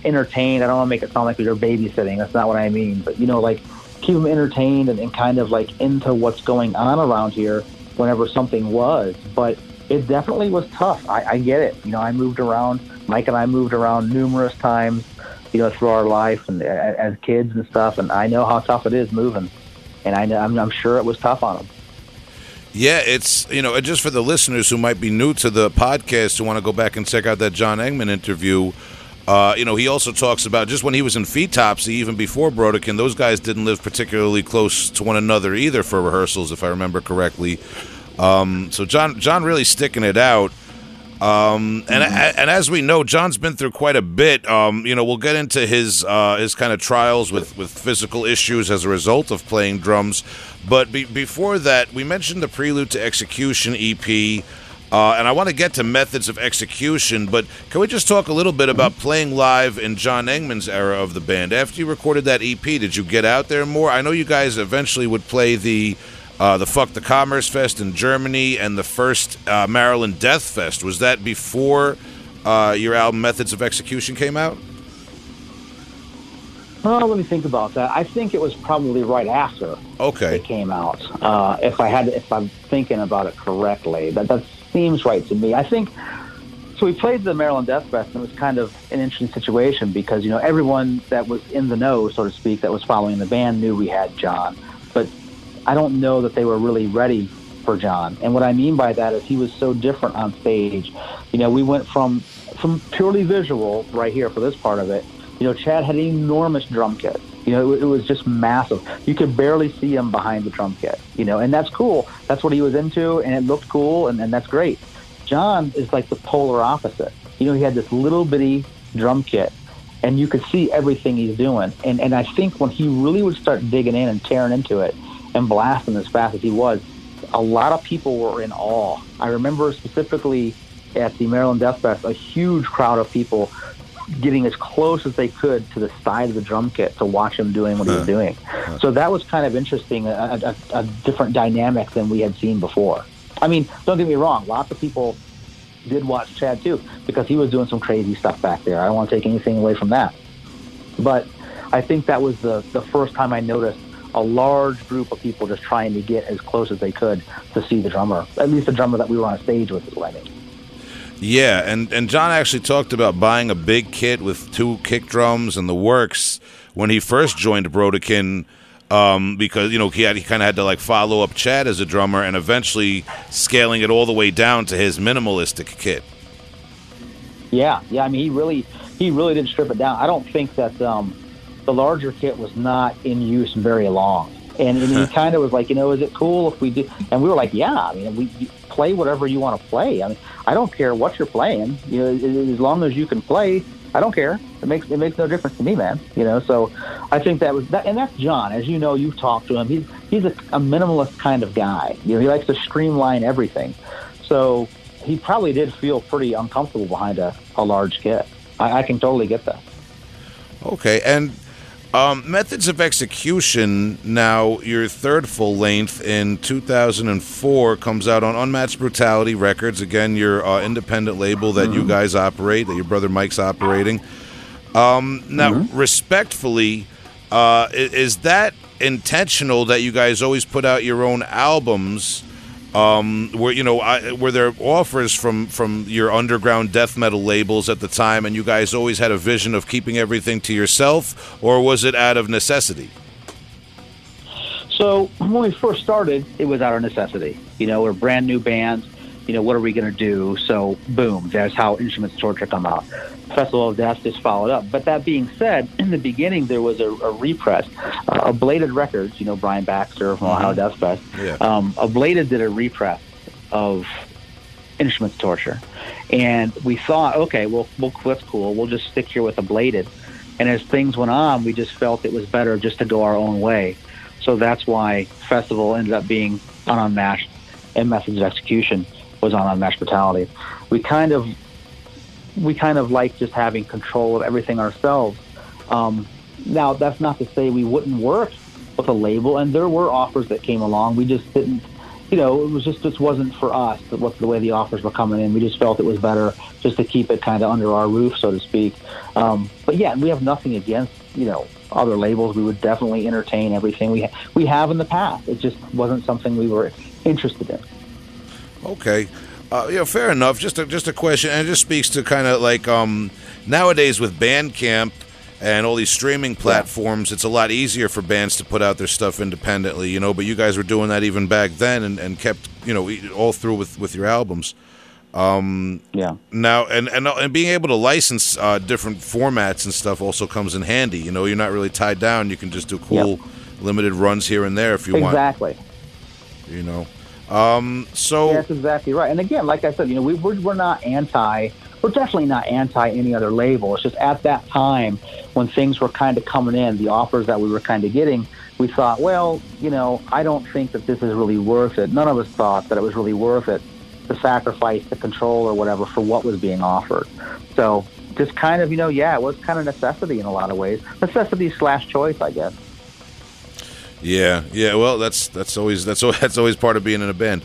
Speaker 3: entertained. I don't want to make it sound like we were babysitting. That's not what I mean. But you know, like keep him entertained and, and kind of like into what's going on around here whenever something was. But it definitely was tough. I, I get it. You know, I moved around. Mike and I moved around numerous times. You know, through our life and as kids and stuff. And I know how tough it is moving. And I know, I'm, I'm sure it was tough on him.
Speaker 2: Yeah, it's you know just for the listeners who might be new to the podcast who want to go back and check out that John Engman interview. Uh, you know, he also talks about just when he was in Fetopsy, even before Brodequin, those guys didn't live particularly close to one another either for rehearsals, if I remember correctly. Um, so John, John really sticking it out. Um, and mm-hmm. and as we know, John's been through quite a bit. Um, you know, we'll get into his uh, his kind of trials with, with physical issues as a result of playing drums. But be, before that, we mentioned the Prelude to Execution EP. Uh, and I want to get to methods of execution, but can we just talk a little bit about playing live in John Engman's era of the band? After you recorded that EP, did you get out there more? I know you guys eventually would play the uh, the Fuck the Commerce Fest in Germany and the first uh, Maryland Death Fest. Was that before uh, your album Methods of Execution came out?
Speaker 3: Well, let me think about that. I think it was probably right after.
Speaker 2: Okay.
Speaker 3: It came out. Uh, if I had, if I'm thinking about it correctly, that that's seems right to me. I think so. We played the Maryland Death Fest, and it was kind of an interesting situation because you know everyone that was in the know, so to speak, that was following the band knew we had John, but I don't know that they were really ready for John. And what I mean by that is he was so different on stage. You know, we went from from purely visual right here for this part of it. You know, Chad had an enormous drum kit. You know, it, it, was just massive. You could barely see him behind the drum kit, you know, and that's cool. That's what he was into, and it looked cool, and, and that's great. John is like the polar opposite. You know, he had this little bitty drum kit, and you could see everything he's doing. And, and I think when he really would start digging in and tearing into it and blasting as fast as he was, a lot of people were in awe. I remember specifically at the Maryland Death Fest, a huge crowd of people getting as close as they could to the side of the drum kit to watch him doing what he was doing. So that was kind of interesting, a, a, a, different dynamic than we had seen before. I mean, don't get me wrong, lots of people did watch Chad too because he was doing some crazy stuff back there. I don't want to take anything away from that. But I think that was the, the first time I noticed a large group of people just trying to get as close as they could to see the drummer, at least the drummer that we were on stage with is what I mean.
Speaker 2: Yeah, and, and John actually talked about buying a big kit with two kick drums and the works when he first joined Brodequin. Um, because you know he had he kind of had to like follow up Chad as a drummer and eventually scaling it all the way down to his minimalistic kit.
Speaker 3: Yeah, yeah. I mean, he really he really did strip it down. I don't think that um, the larger kit was not in use very long. And, and he kind of was like, you know, is it cool if we do? And we were like, yeah. I mean, we play whatever you want to play. I mean, I don't care what you're playing. You know, as long as you can play, I don't care. It makes it makes no difference to me, man. You know, so I think that was that, and that's John. As you know, you've talked to him. He's he's a, a minimalist kind of guy. You know, he likes to streamline everything. So he probably did feel pretty uncomfortable behind a, a large kit. I, I can totally get that.
Speaker 2: Okay, and um, Methods of Execution, now your third full length in 2004, comes out on Unmatched Brutality Records. Again, your uh, independent label that mm-hmm. you guys operate, that your brother Mike's operating. Um, now, mm-hmm. respectfully, uh, is that intentional that you guys always put out your own albums? Um, were you know I, were there offers from from your underground death metal labels at the time, and you guys always had a vision of keeping everything to yourself, or was it out of necessity?
Speaker 3: So when we first started, it was out of necessity. You know, we're a brand new band. You know, what are we going to do? So, boom, that's how Instruments of Torture come out. Festival of Death just followed up. But that being said, in the beginning, there was a, a repress. Uh, Ablated Records, you know, Brian Baxter from Ohio Death Fest,
Speaker 2: Yeah.
Speaker 3: um, Ablated did a repress of Instruments of Torture. And we thought, okay, well, well, that's cool. We'll just stick here with Ablated. And as things went on, we just felt it was better just to go our own way. So that's why Festival ended up being on Unmatched and Methods of Execution was on Unmatched Brutality. We kind of we kind of like just having control of everything ourselves. Um, now, that's not to say we wouldn't work with a label, and there were offers that came along. We just didn't, you know, it was just just wasn't for us. It was the way the offers were coming in. We just felt it was better just to keep it kind of under our roof, so to speak. Um, but yeah, we have nothing against you know other labels. We would definitely entertain everything we ha- we have in the past. It just wasn't something we were interested in.
Speaker 2: Okay. Uh, know, fair enough. Just a, just a question, and it just speaks to kind of like um, nowadays with Bandcamp and all these streaming platforms, it's a lot easier for bands to put out their stuff independently, you know. But you guys were doing that even back then, and, and kept you know all through with, with your albums.
Speaker 3: Yeah.
Speaker 2: Now, and and and being able to license uh, different formats and stuff also comes in handy. You know, you're not really tied down. You can just do cool limited runs here and there if you
Speaker 3: Exactly.
Speaker 2: want. Exactly. You know. Um, so
Speaker 3: that's exactly right. And again, like I said, you know, we, we're, we're not anti, we're definitely not anti any other label. It's just at that time when things were kind of coming in, the offers that we were kind of getting, we thought, well, you know, I don't think that this is really worth it. None of us thought that it was really worth it to sacrifice the control or whatever for what was being offered. So just kind of, you know, yeah, it was kind of necessity in a lot of ways. Necessity slash choice, I guess.
Speaker 2: Yeah, yeah. Well, that's that's always that's that's always part of being in a band.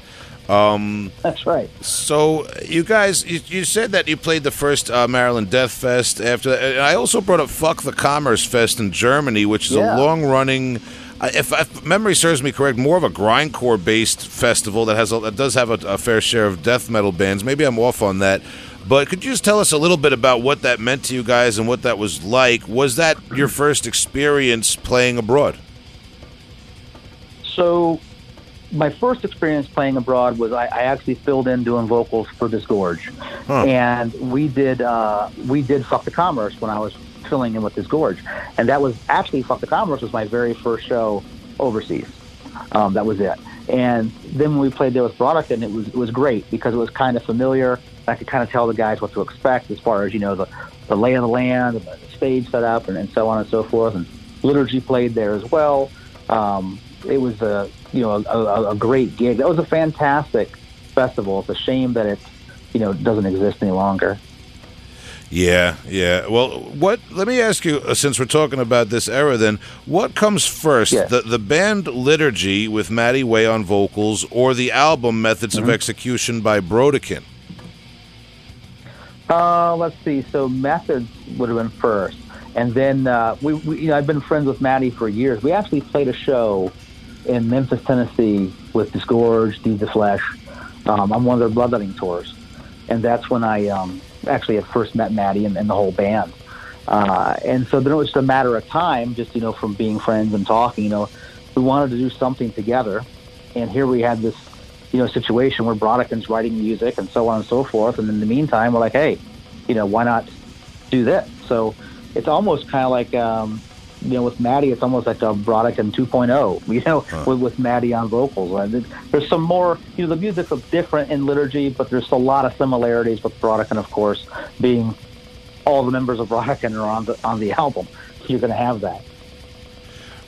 Speaker 2: Um,
Speaker 3: That's right.
Speaker 2: so you guys, you, you said that you played the first uh, Maryland Death Fest. After that, and I also brought up Fuck the Commerce Fest in Germany, which is
Speaker 3: Yeah.
Speaker 2: a long running. If, if memory serves me correct, more of a grindcore based festival that has a, that does have a, a fair share of death metal bands. Maybe I'm off on that, but could you just tell us a little bit about what that meant to you guys and what that was like? Was that your first experience playing abroad?
Speaker 3: So, my first experience playing abroad was I, I actually filled in doing vocals for Disgorge,
Speaker 2: Huh.
Speaker 3: and we did uh, we did Fuck the Commerce when I was filling in with Disgorge, and that was actually Fuck the Commerce was my very first show overseas. Um, that was it. And then when we played there with Brodequin, it was it was great because it was kind of familiar. I could kind of tell the guys what to expect as far as you know the the lay of the land, the stage setup, and, and so on and so forth. And liturgy played there as well. Um, it was a you know a, a, a great gig. That was a fantastic festival. It's a shame that it you know doesn't exist any longer.
Speaker 2: Yeah, yeah. Well, what? Let me ask you, uh, since we're talking about this era, then, what comes first,
Speaker 3: Yes.
Speaker 2: the the band Liturgy with Matti Way on vocals, or the album Methods
Speaker 3: Mm-hmm.
Speaker 2: of Execution by Brodequin?
Speaker 3: Uh, let's see. So methods would have been first, and then uh, we, we, you know, I've been friends with Matti for years. We actually played a show in Memphis, Tennessee, with Disgorge, Deeds of Flesh, um, on one of their bloodletting tours, and that's when I um, actually at first met Matti and, and the whole band. Uh, and so then it was just a matter of time, just you know, from being friends and talking. You know, we wanted to do something together, and here we had this you know, situation where Brodequin's writing music and so on and so forth. And in the meantime, we're like, hey, you know, why not do this? So it's almost kind of like, um, you know, with Matti, it's almost like a Brodequin 2.0, you know, with, with Matti on vocals. There's some more, you know, the music's different in liturgy, but there's a lot of similarities with Brodequin, of course, being all the members of Brodequin are on the, on the album. You're going to have that.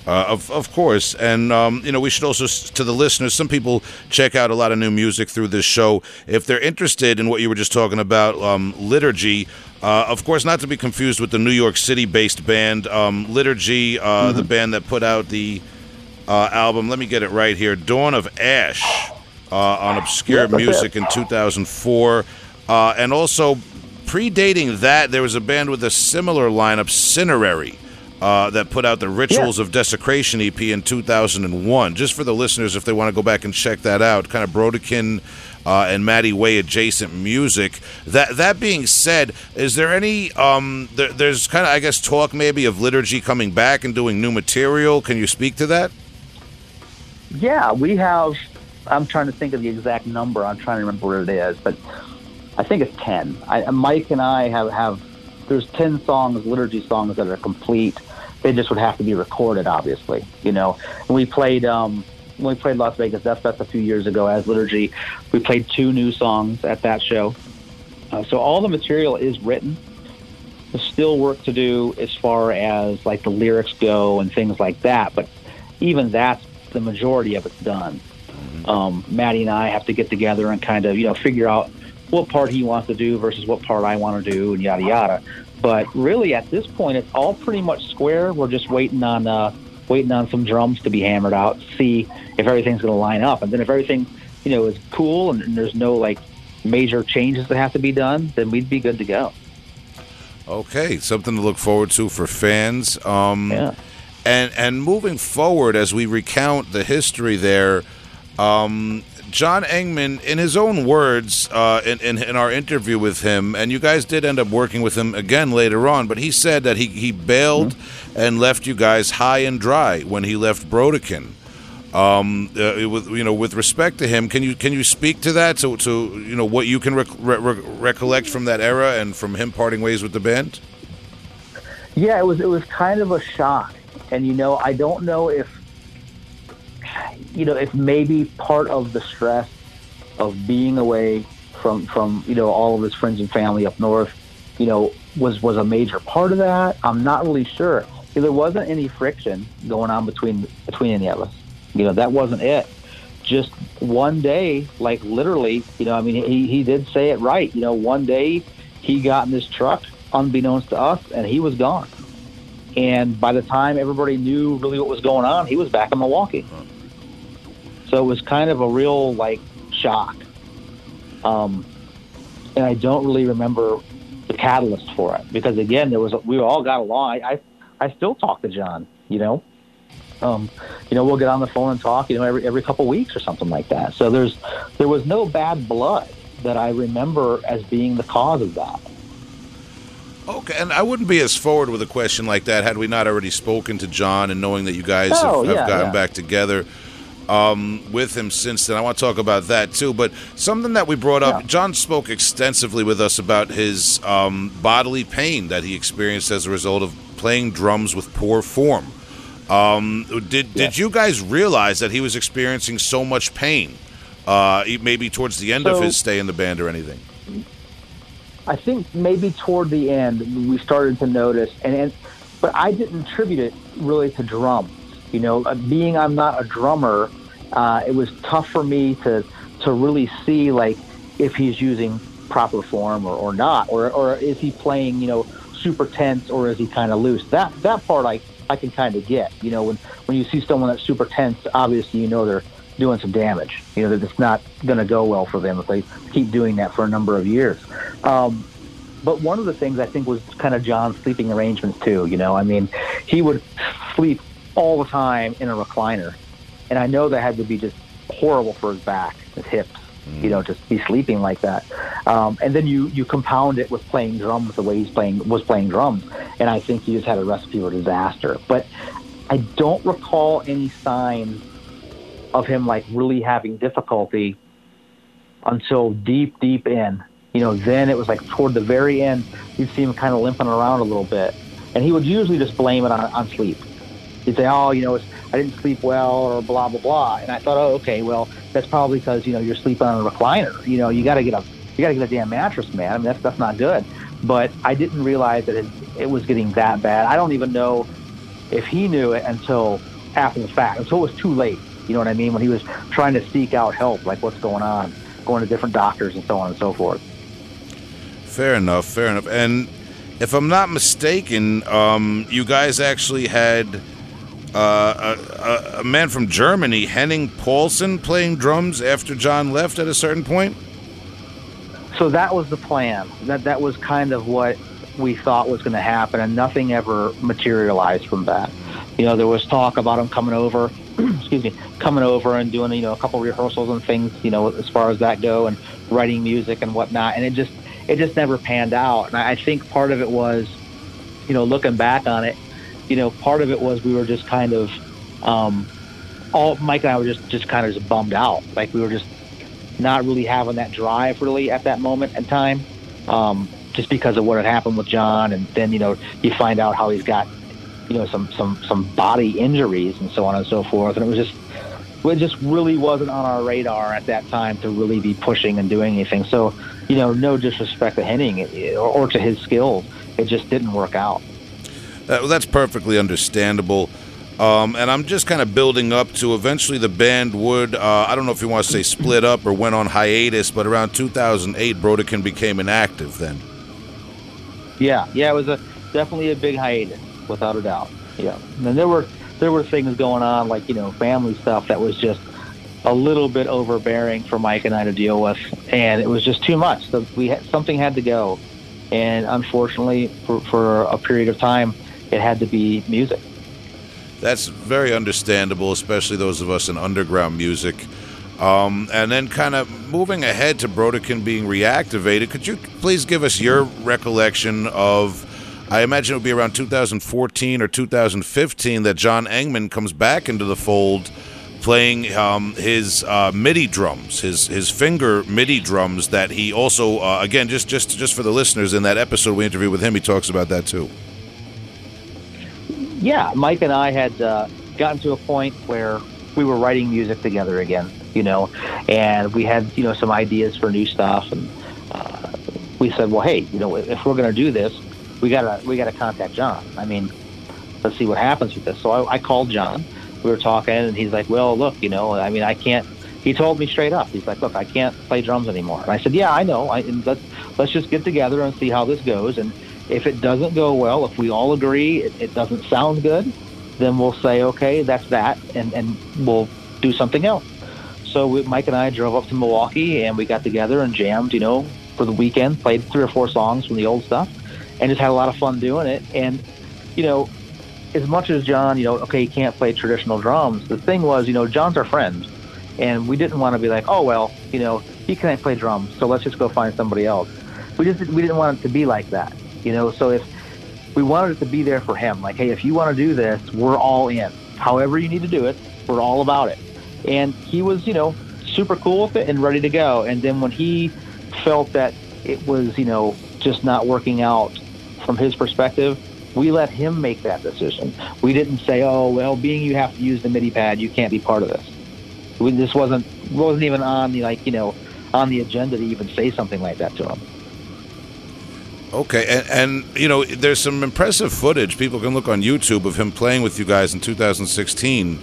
Speaker 2: Uh, of, of course, and um, you know we should also to the listeners. Some people check out a lot of new music through this show. If they're interested in what you were just talking about, um, liturgy. Uh, of course, not to be confused with the New York City-based band um, Liturgy, uh, the band that put out the uh, album. Let me get it right here: Dawn of Ash uh, on Obscure
Speaker 3: Yeah,
Speaker 2: Music in 2004, uh, and also predating that, there was a band with a similar lineup, Cinerary uh, that put out the Rituals of Desecration EP in 2001. Just for the listeners, if they want to go back and check that out, kind of Brodequin uh, and Matti Way adjacent music. That that being said, is there any? Um, there, there's kind of, I guess, talk maybe of liturgy coming back and doing new material. Can you speak to that?
Speaker 3: Yeah, we have I'm trying to think of the exact number. I'm trying to remember what it is, but I think it's ten. I, Mike and I have have there's ten songs, liturgy songs that are complete. They just would have to be recorded, obviously. You know, and we played um, when we played Las Vegas Death Fest a few years ago as liturgy. We played two new songs at that show. Uh, so all the material is written. There's still work to do as far as like the lyrics go and things like that, but even that's the majority of it's done. Um, Matti and I have to get together and kind of you know figure out what part he wants to do versus what part I want to do and yada yada. But really, at this point, it's all pretty much square. We're just waiting on uh, waiting on some drums to be hammered out, see if everything's going to line up, and then if everything you know is cool and, and there's no like major changes that have to be done, then we'd be good to go.
Speaker 2: Okay, something to look forward to for fans. Um,
Speaker 3: Yeah.
Speaker 2: And and moving forward, as we recount the history there, um, John Engman, in his own words, uh, in, in in our interview with him, and you guys did end up working with him again later on, but he said that he he bailed and left you guys high and dry when he left Brodequin. Um, uh, with you know, with respect to him, can you can you speak to that? To, to you know what you can rec- re- re- recollect from that era and from him parting ways with the band.
Speaker 3: Yeah, it was it was kind of a shock, and you know, I don't know if you know if maybe part of the stress of being away from from you know all of his friends and family up north, you know, was was a major part of that. I'm not really sure. There wasn't any friction going on between between any of us. You know, that wasn't it. Just one day, like literally, you know, I mean, he, he did say it right. You know, one day he got in this truck, unbeknownst to us, and he was gone. And by the time everybody knew really what was going on, he was back in Milwaukee. So it was kind of a real like shock. Um, and I don't really remember the catalyst for it because again, there was we all got along. I I, I still talk to John. You know, um, you know, we'll get on the phone and talk. You know, every every couple weeks or something like that. So there's there was no bad blood that I remember as being the cause of that.
Speaker 2: Okay, and I wouldn't be as forward with a question like that had we not already spoken to John and knowing that you guys
Speaker 3: Oh,
Speaker 2: have, have
Speaker 3: yeah,
Speaker 2: gotten
Speaker 3: yeah.
Speaker 2: back together um, with him since then. I want to talk about that too. But something that we brought up,
Speaker 3: Yeah.
Speaker 2: John spoke extensively with us about his um, bodily pain that he experienced as a result of playing drums with poor form. Um, did did you guys realize that he was experiencing so much pain? Uh, maybe towards the end of his stay in the band or anything.
Speaker 3: I think maybe toward the end we started to notice, and, and but I didn't attribute it really to drums. You know, uh, being I'm not a drummer, uh, it was tough for me to to really see like if he's using proper form or, or not, or or is he playing you know super tense or is he kind of loose? That that part I I can kind of get. You know, when when you see someone that's super tense, obviously you know they're doing some damage. You know that it's not going to go well for them if they keep doing that for a number of years. Um, but one of the things I think was kind of John's sleeping arrangements too. You know, I mean, he would sleep all the time in a recliner, and I know that had to be just horrible for his back, his hips. You know, just be sleeping like that, um, and then you you compound it with playing drums the way he's playing was playing drums, and I think he just had a recipe for disaster. But I don't recall any signs of him like really having difficulty until deep, deep in. You know, then it was like toward the very end, you'd see him kind of limping around a little bit. And he would usually just blame it on, on sleep. He'd say, oh, you know, it's, I didn't sleep well or blah, blah, blah. And I thought, oh, okay, well, that's probably because, you know, you're sleeping on a recliner. You know, you got to get a, you got to get a damn mattress, man. I mean, that's, that's not good. But I didn't realize that it, it was getting that bad. I don't even know if he knew it until after the fact, until it was too late. You know what I mean? When he was trying to seek out help, like what's going on, going to different doctors and so on and so forth.
Speaker 2: Fair enough, fair enough. And if I'm not mistaken, um, you guys actually had uh, a, a, man from Germany, Henning Paulson, playing drums after John left at a certain point.
Speaker 3: So that was the plan. That that was kind of what we thought was going to happen, and nothing ever materialized from that. You know, there was talk about him coming over, excuse me, coming over and doing you know a couple rehearsals and things. You know, as far as that go, and writing music and whatnot, and it just it just never panned out. And I think part of it was, you know, looking back on it, you know, part of it was we were just kind of um, all Mike and I were just just kind of just bummed out. Like we were just not really having that drive really at that moment in time, um, just because of what had happened with John. And then you know you find out how he's got you know some some some body injuries and so on and so forth. And it was just it just really wasn't on our radar at that time to really be pushing and doing anything. So you know, no disrespect to Henning or, or to his skills, it just didn't work out.
Speaker 2: Uh, that's perfectly understandable. Um, and I'm just kind of building up to eventually the band would, uh, I don't know if you want to say split up or went on hiatus, but around 2008, Brodequin became inactive then.
Speaker 3: Yeah, yeah, it was a definitely a big hiatus, without a doubt. Yeah, and there were there were things going on like you know family stuff that was just a little bit overbearing for Mike and I to deal with, and it was just too much. So we had, something had to go, and unfortunately, for, for a period of time, it had to be music.
Speaker 2: That's very understandable, especially those of us in underground music. Um, and then, kind of moving ahead to Brodequin being reactivated, could you please give us your recollection of? I imagine it would be around 2014 or 2015 that John Engman comes back into the fold, playing um, his uh, MIDI drums, his his finger MIDI drums. That he also, uh, again, just just just for the listeners, in that episode we interviewed with him, he talks about that too
Speaker 3: yeah, Mike and I had uh, gotten to a point where we were writing music together again, you know, and we had, you know, some ideas for new stuff. And uh, we said, well, hey, you know, if we're going to do this, we gotta we gotta contact John. I mean, let's see what happens with this. So I, I called John. We were talking, and he's like, well, look, you know, I mean, I can't. He told me straight up. He's like, look, I can't play drums anymore. And I said, yeah, I know. I, let's let's just get together and see how this goes. And if it doesn't go well, if we all agree it, it doesn't sound good, then we'll say, okay, that's that, and, and we'll do something else. So we, Mike and I drove up to Milwaukee and we got together and jammed, you know, for the weekend, played three or four songs from the old stuff, and just had a lot of fun doing it. And, you know, as much as John, you know, okay, he can't play traditional drums, the thing was, you know, John's our friend. And we didn't want to be like, oh, well, you know, he can't play drums, so let's just go find somebody else. We just we didn't want it to be like that. You know, so if we wanted it to be there for him, like, hey, if you want to do this, we're all in. However you need to do it, we're all about it. And he was, you know, super cool with it and ready to go. And then when he felt that it was, you know, just not working out from his perspective, we let him make that decision. We didn't say, "Oh, well, being you have to use the MIDI pad, you can't be part of this." We, this wasn't wasn't even on the like you know on the agenda to even say something like that to him.
Speaker 2: Okay, and, and, you know, there's some impressive footage. People can look on YouTube of him playing with you guys in 2016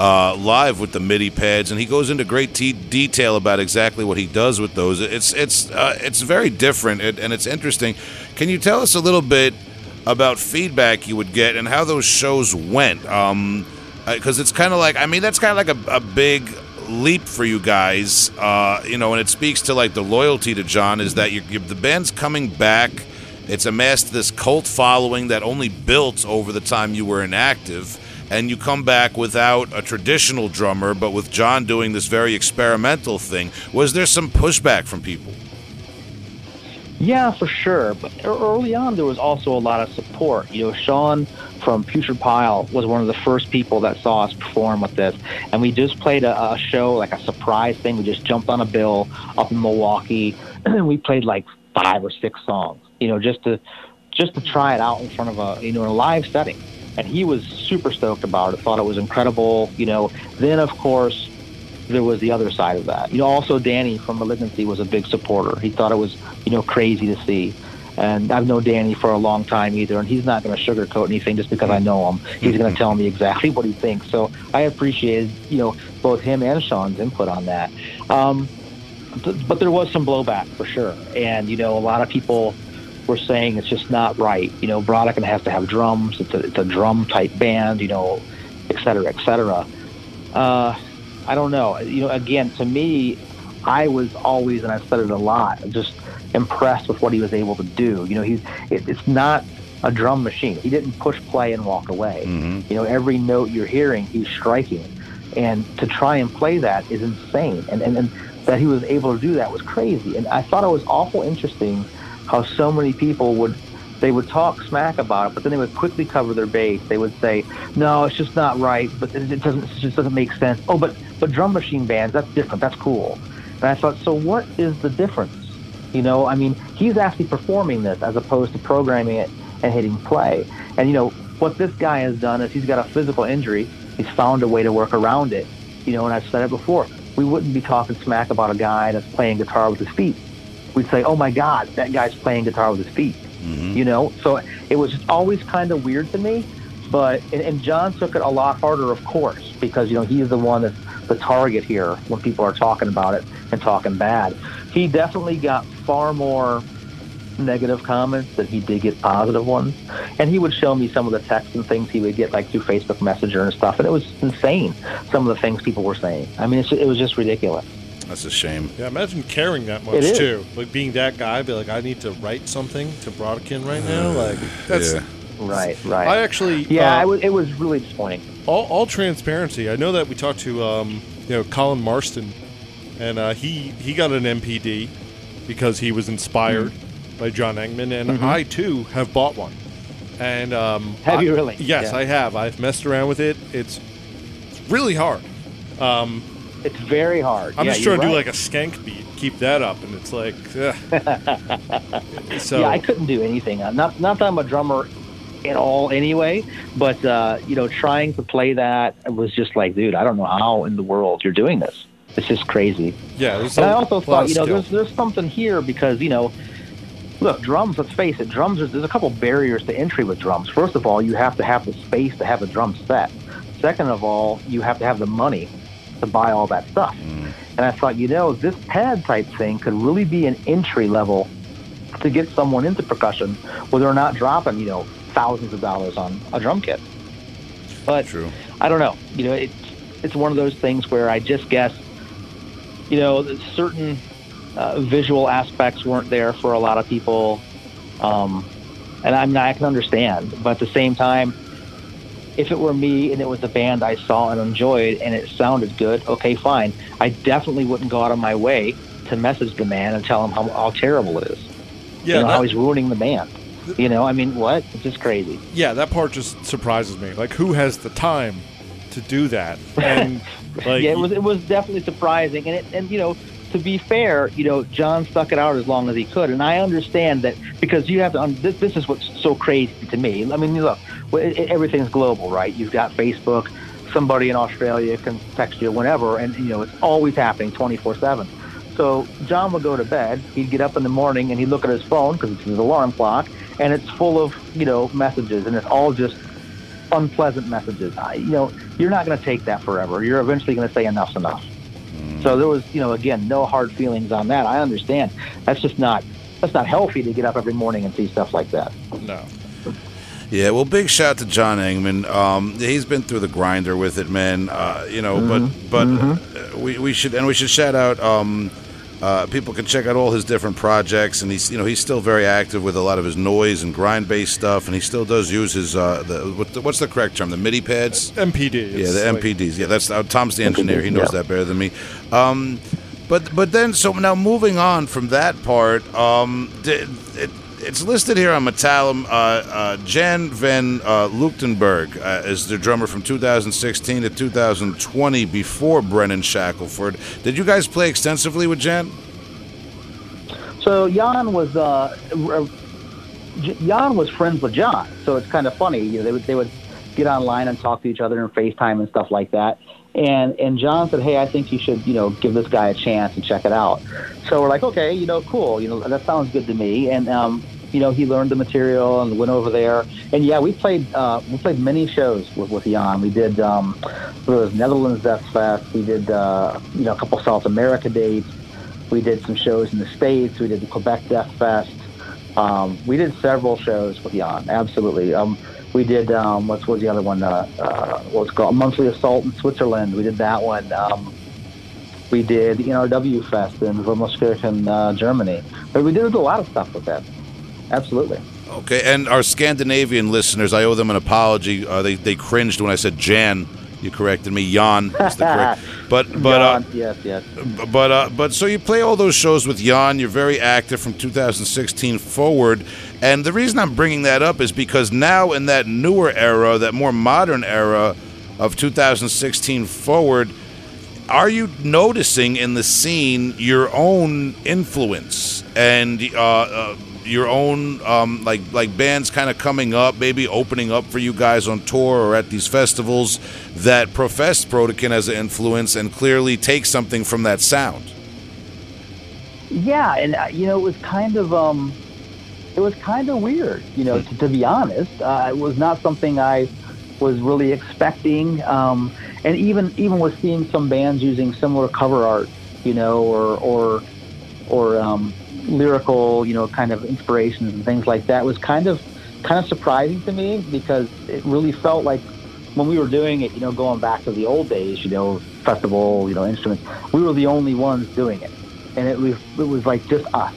Speaker 2: uh, live with the MIDI pads, and he goes into great te- detail about exactly what he does with those. It's it's uh, it's very different and it's interesting. Can you tell us a little bit about feedback you would get and how those shows went? Because um, uh, it's kind of like I mean, that's kind of like a, a big leap for you guys, uh, you know, and it speaks to like the loyalty to John is that you, you, the band's coming back. It's amassed this cult following that only built over the time you were inactive, and you come back without a traditional drummer, but with John doing this very experimental thing. Was there some pushback from people?
Speaker 3: Yeah, for sure. But early on, there was also a lot of support. You know, Sean from Putrid Pile was one of the first people that saw us perform with this, and we just played a, a show like a surprise thing. We just jumped on a bill up in Milwaukee, and we played like five or six songs. You know, just to just to try it out in front of a you know in a live setting. And he was super stoked about it. Thought it was incredible. You know, then of course there was the other side of that. You know, also Danny from Malignancy was a big supporter. He thought it was, you know, crazy to see. And I've known Danny for a long time either, and he's not going to sugarcoat anything just because I know him. He's going to tell me exactly what he thinks. So I appreciated, you know, both him and Sean's input on that. Um, but there was some blowback for sure, and you know, a lot of people were saying it's just not right. You know, Brodequin has to have drums. It's a, it's a drum type band. You know, et cetera, et cetera. Uh, I don't know. You know, again, to me, I was always, and I've said it a lot, just impressed with what he was able to do. You know, he's it, it's not a drum machine. He didn't push play and walk away. Mm-hmm. You know, every note you're hearing, he's striking, and to try and play that is insane. And, and and that he was able to do that was crazy. And I thought it was awful interesting how so many people would they would talk smack about it, but then they would quickly cover their base. They would say, "No, it's just not right, but it doesn't, it just doesn't make sense." Oh, but but drum machine bands, that's different. That's cool. And I thought, so what is the difference? You know, I mean, he's actually performing this as opposed to programming it and hitting play. And you know, what this guy has done is he's got a physical injury. He's found a way to work around it. You know, and I've said it before. We wouldn't be talking smack about a guy that's playing guitar with his feet. We'd say, "Oh my God, that guy's playing guitar with his feet."
Speaker 2: Mm-hmm.
Speaker 3: You know, so it was always kind of weird to me. But and, and John took it a lot harder, of course, because you know he's the one that's the target here when people are talking about it and talking bad. He definitely got far more negative comments than he did get positive ones. And he would show me some of the texts and things he would get like through Facebook Messenger and stuff, and it was insane. Some of the things people were saying. I mean, it was just ridiculous.
Speaker 2: That's a shame.
Speaker 1: Yeah, imagine caring that much
Speaker 3: is.
Speaker 1: too. Like being that guy, be like, I need to write something to Brodequin right now. Like that's.
Speaker 2: yeah.
Speaker 3: Right, right.
Speaker 1: I actually.
Speaker 3: yeah,
Speaker 1: uh,
Speaker 3: it was, it was really disappointing.
Speaker 1: all, all transparency. I know that we talked to um, you know Colin Marston, and uh, he he got an MPD because he was inspired
Speaker 3: Mm-hmm.
Speaker 1: by John Engman, and I too have bought one. And um,
Speaker 3: Have
Speaker 1: I-
Speaker 3: you really?
Speaker 1: Yes,
Speaker 3: Yeah.
Speaker 1: I have. I've messed around with it. It's, it's really hard.
Speaker 3: It's very hard.
Speaker 1: I'm
Speaker 3: Yeah,
Speaker 1: just trying to do like a skank beat, keep that up, and it's like, so
Speaker 3: yeah, I couldn't do anything. I'm not not that I'm a drummer at all anyway, but uh, you know, trying to play that was just like, dude, I don't know how in the world you're doing this. It's just crazy.
Speaker 1: yeah.
Speaker 3: And I also thought, you know, there's there's something here because you know, look, drums. Let's face it, drums. There's a couple barriers to entry with drums. First of all, you have to have the space to have a drum set. Second of all, you have to have the money to buy all that stuff. And I thought, you know, this pad type thing could really be an entry level to get someone into percussion where they're not dropping, you know, thousands of dollars on a drum kit. But
Speaker 2: True.
Speaker 3: I don't know. You know, it's it's one of those things where I just guess, you know, certain uh, visual aspects weren't there for a lot of people, um, and I'm I can understand. But at the same time, if it were me and it was a band I saw and enjoyed and it sounded good, okay, fine. I definitely wouldn't go out of my way to message the man and tell him how, how terrible it is.
Speaker 1: yeah,
Speaker 3: you know,
Speaker 1: that-
Speaker 3: how he's ruining the band. You know, I mean, what? It's just crazy.
Speaker 1: yeah, that part just surprises me. Like, who has the time to do that? And like,
Speaker 3: yeah, it was it was definitely surprising, and it, and you know, to be fair, you know, John stuck it out as long as he could, and I understand that because you have to. Un- this, this is what's so crazy to me. I mean, look, well, it, it- everything's global, right? You've got Facebook. Somebody in Australia can text you whenever, and you know, it's always happening, twenty four seven. So John would go to bed. He'd get up in the morning and he'd look at his phone because it's his alarm clock, and it's full of you know messages, and it's all just unpleasant messages. I, you know, you're not going to take that forever. You're eventually going to say enough's enough. Mm. So there was, you know, again, no hard feelings on that. I understand. That's just not that's not healthy to get up every morning and see stuff like that.
Speaker 1: no.
Speaker 2: Yeah, well, big shout to John Engman. Um, he's been through the grinder with it, man. Uh, you know,
Speaker 3: Mm-hmm.
Speaker 2: but but uh, we, we should and we should shout out. Um, uh, people can check out all his different projects, and he's you know he's still very active with a lot of his noise and grind based stuff, and he still does use his uh, the, what the what's the correct term the MIDI pads.
Speaker 1: MPD.
Speaker 2: Yeah, the
Speaker 1: like-
Speaker 2: MPDs. Yeah, that's uh, Tom's the engineer. He knows
Speaker 3: yeah.
Speaker 2: that better than me. Um, but but then so now moving on from that part, um, it, it's listed here on Metallum. Uh, uh, Jan van uh, Luchtenberg uh, is the drummer from 2016 to 2020 before Brennan Shackelford. Did you guys play extensively with Jan?
Speaker 3: So Jan was uh, Jan was friends with John, so it's kind of funny. You know, they would they would get online and talk to each other and FaceTime and stuff like that. And and John said, "Hey, I think you should you know give this guy a chance and check it out." So we're like, "Okay, you know, cool. You know, that sounds good to me." And um, you know, he learned the material and went over there. And yeah, we played uh, we played many shows with with Jan. We did um, there was Netherlands Death Fest. We did uh, you know a couple South America dates. We did some shows in the States. We did the Quebec Death Fest. Um, we did several shows with Jan, absolutely. Um, we did, um, what was the other one? Uh, uh, called? Monthly Assault in Switzerland. We did that one. Um, we did NRW Fest in Wilhelmskirchen, uh, Germany. But we did a lot of stuff with that. Absolutely.
Speaker 2: Okay, and our Scandinavian listeners, I owe them an apology. Uh, they they cringed when I said Jan You corrected me. Jan is the correct. But but uh,
Speaker 3: yes, yes.
Speaker 2: but uh, but so you play all those shows with Jan. You're very active from 2016 forward, and the reason I'm bringing that up is because now in that newer era, that more modern era of 2016 forward, are you noticing in the scene your own influence and uh, uh, your own um, like like bands kind of coming up, maybe opening up for you guys on tour or at these festivals that profess Brodequin as an influence and clearly take something from that sound?
Speaker 3: Yeah, and uh, you know, it was kind of um, it was kind of weird. You know, to, to be honest, uh, it was not something I was really expecting. Um, and even even with seeing some bands using similar cover art, you know, or or or um, lyrical, you know, kind of inspirations and things like that was kind of kind of surprising to me because it really felt like when we were doing it, you know, going back to the old days, you know, festival, you know, instruments, we were the only ones doing it, and it was it was like just us,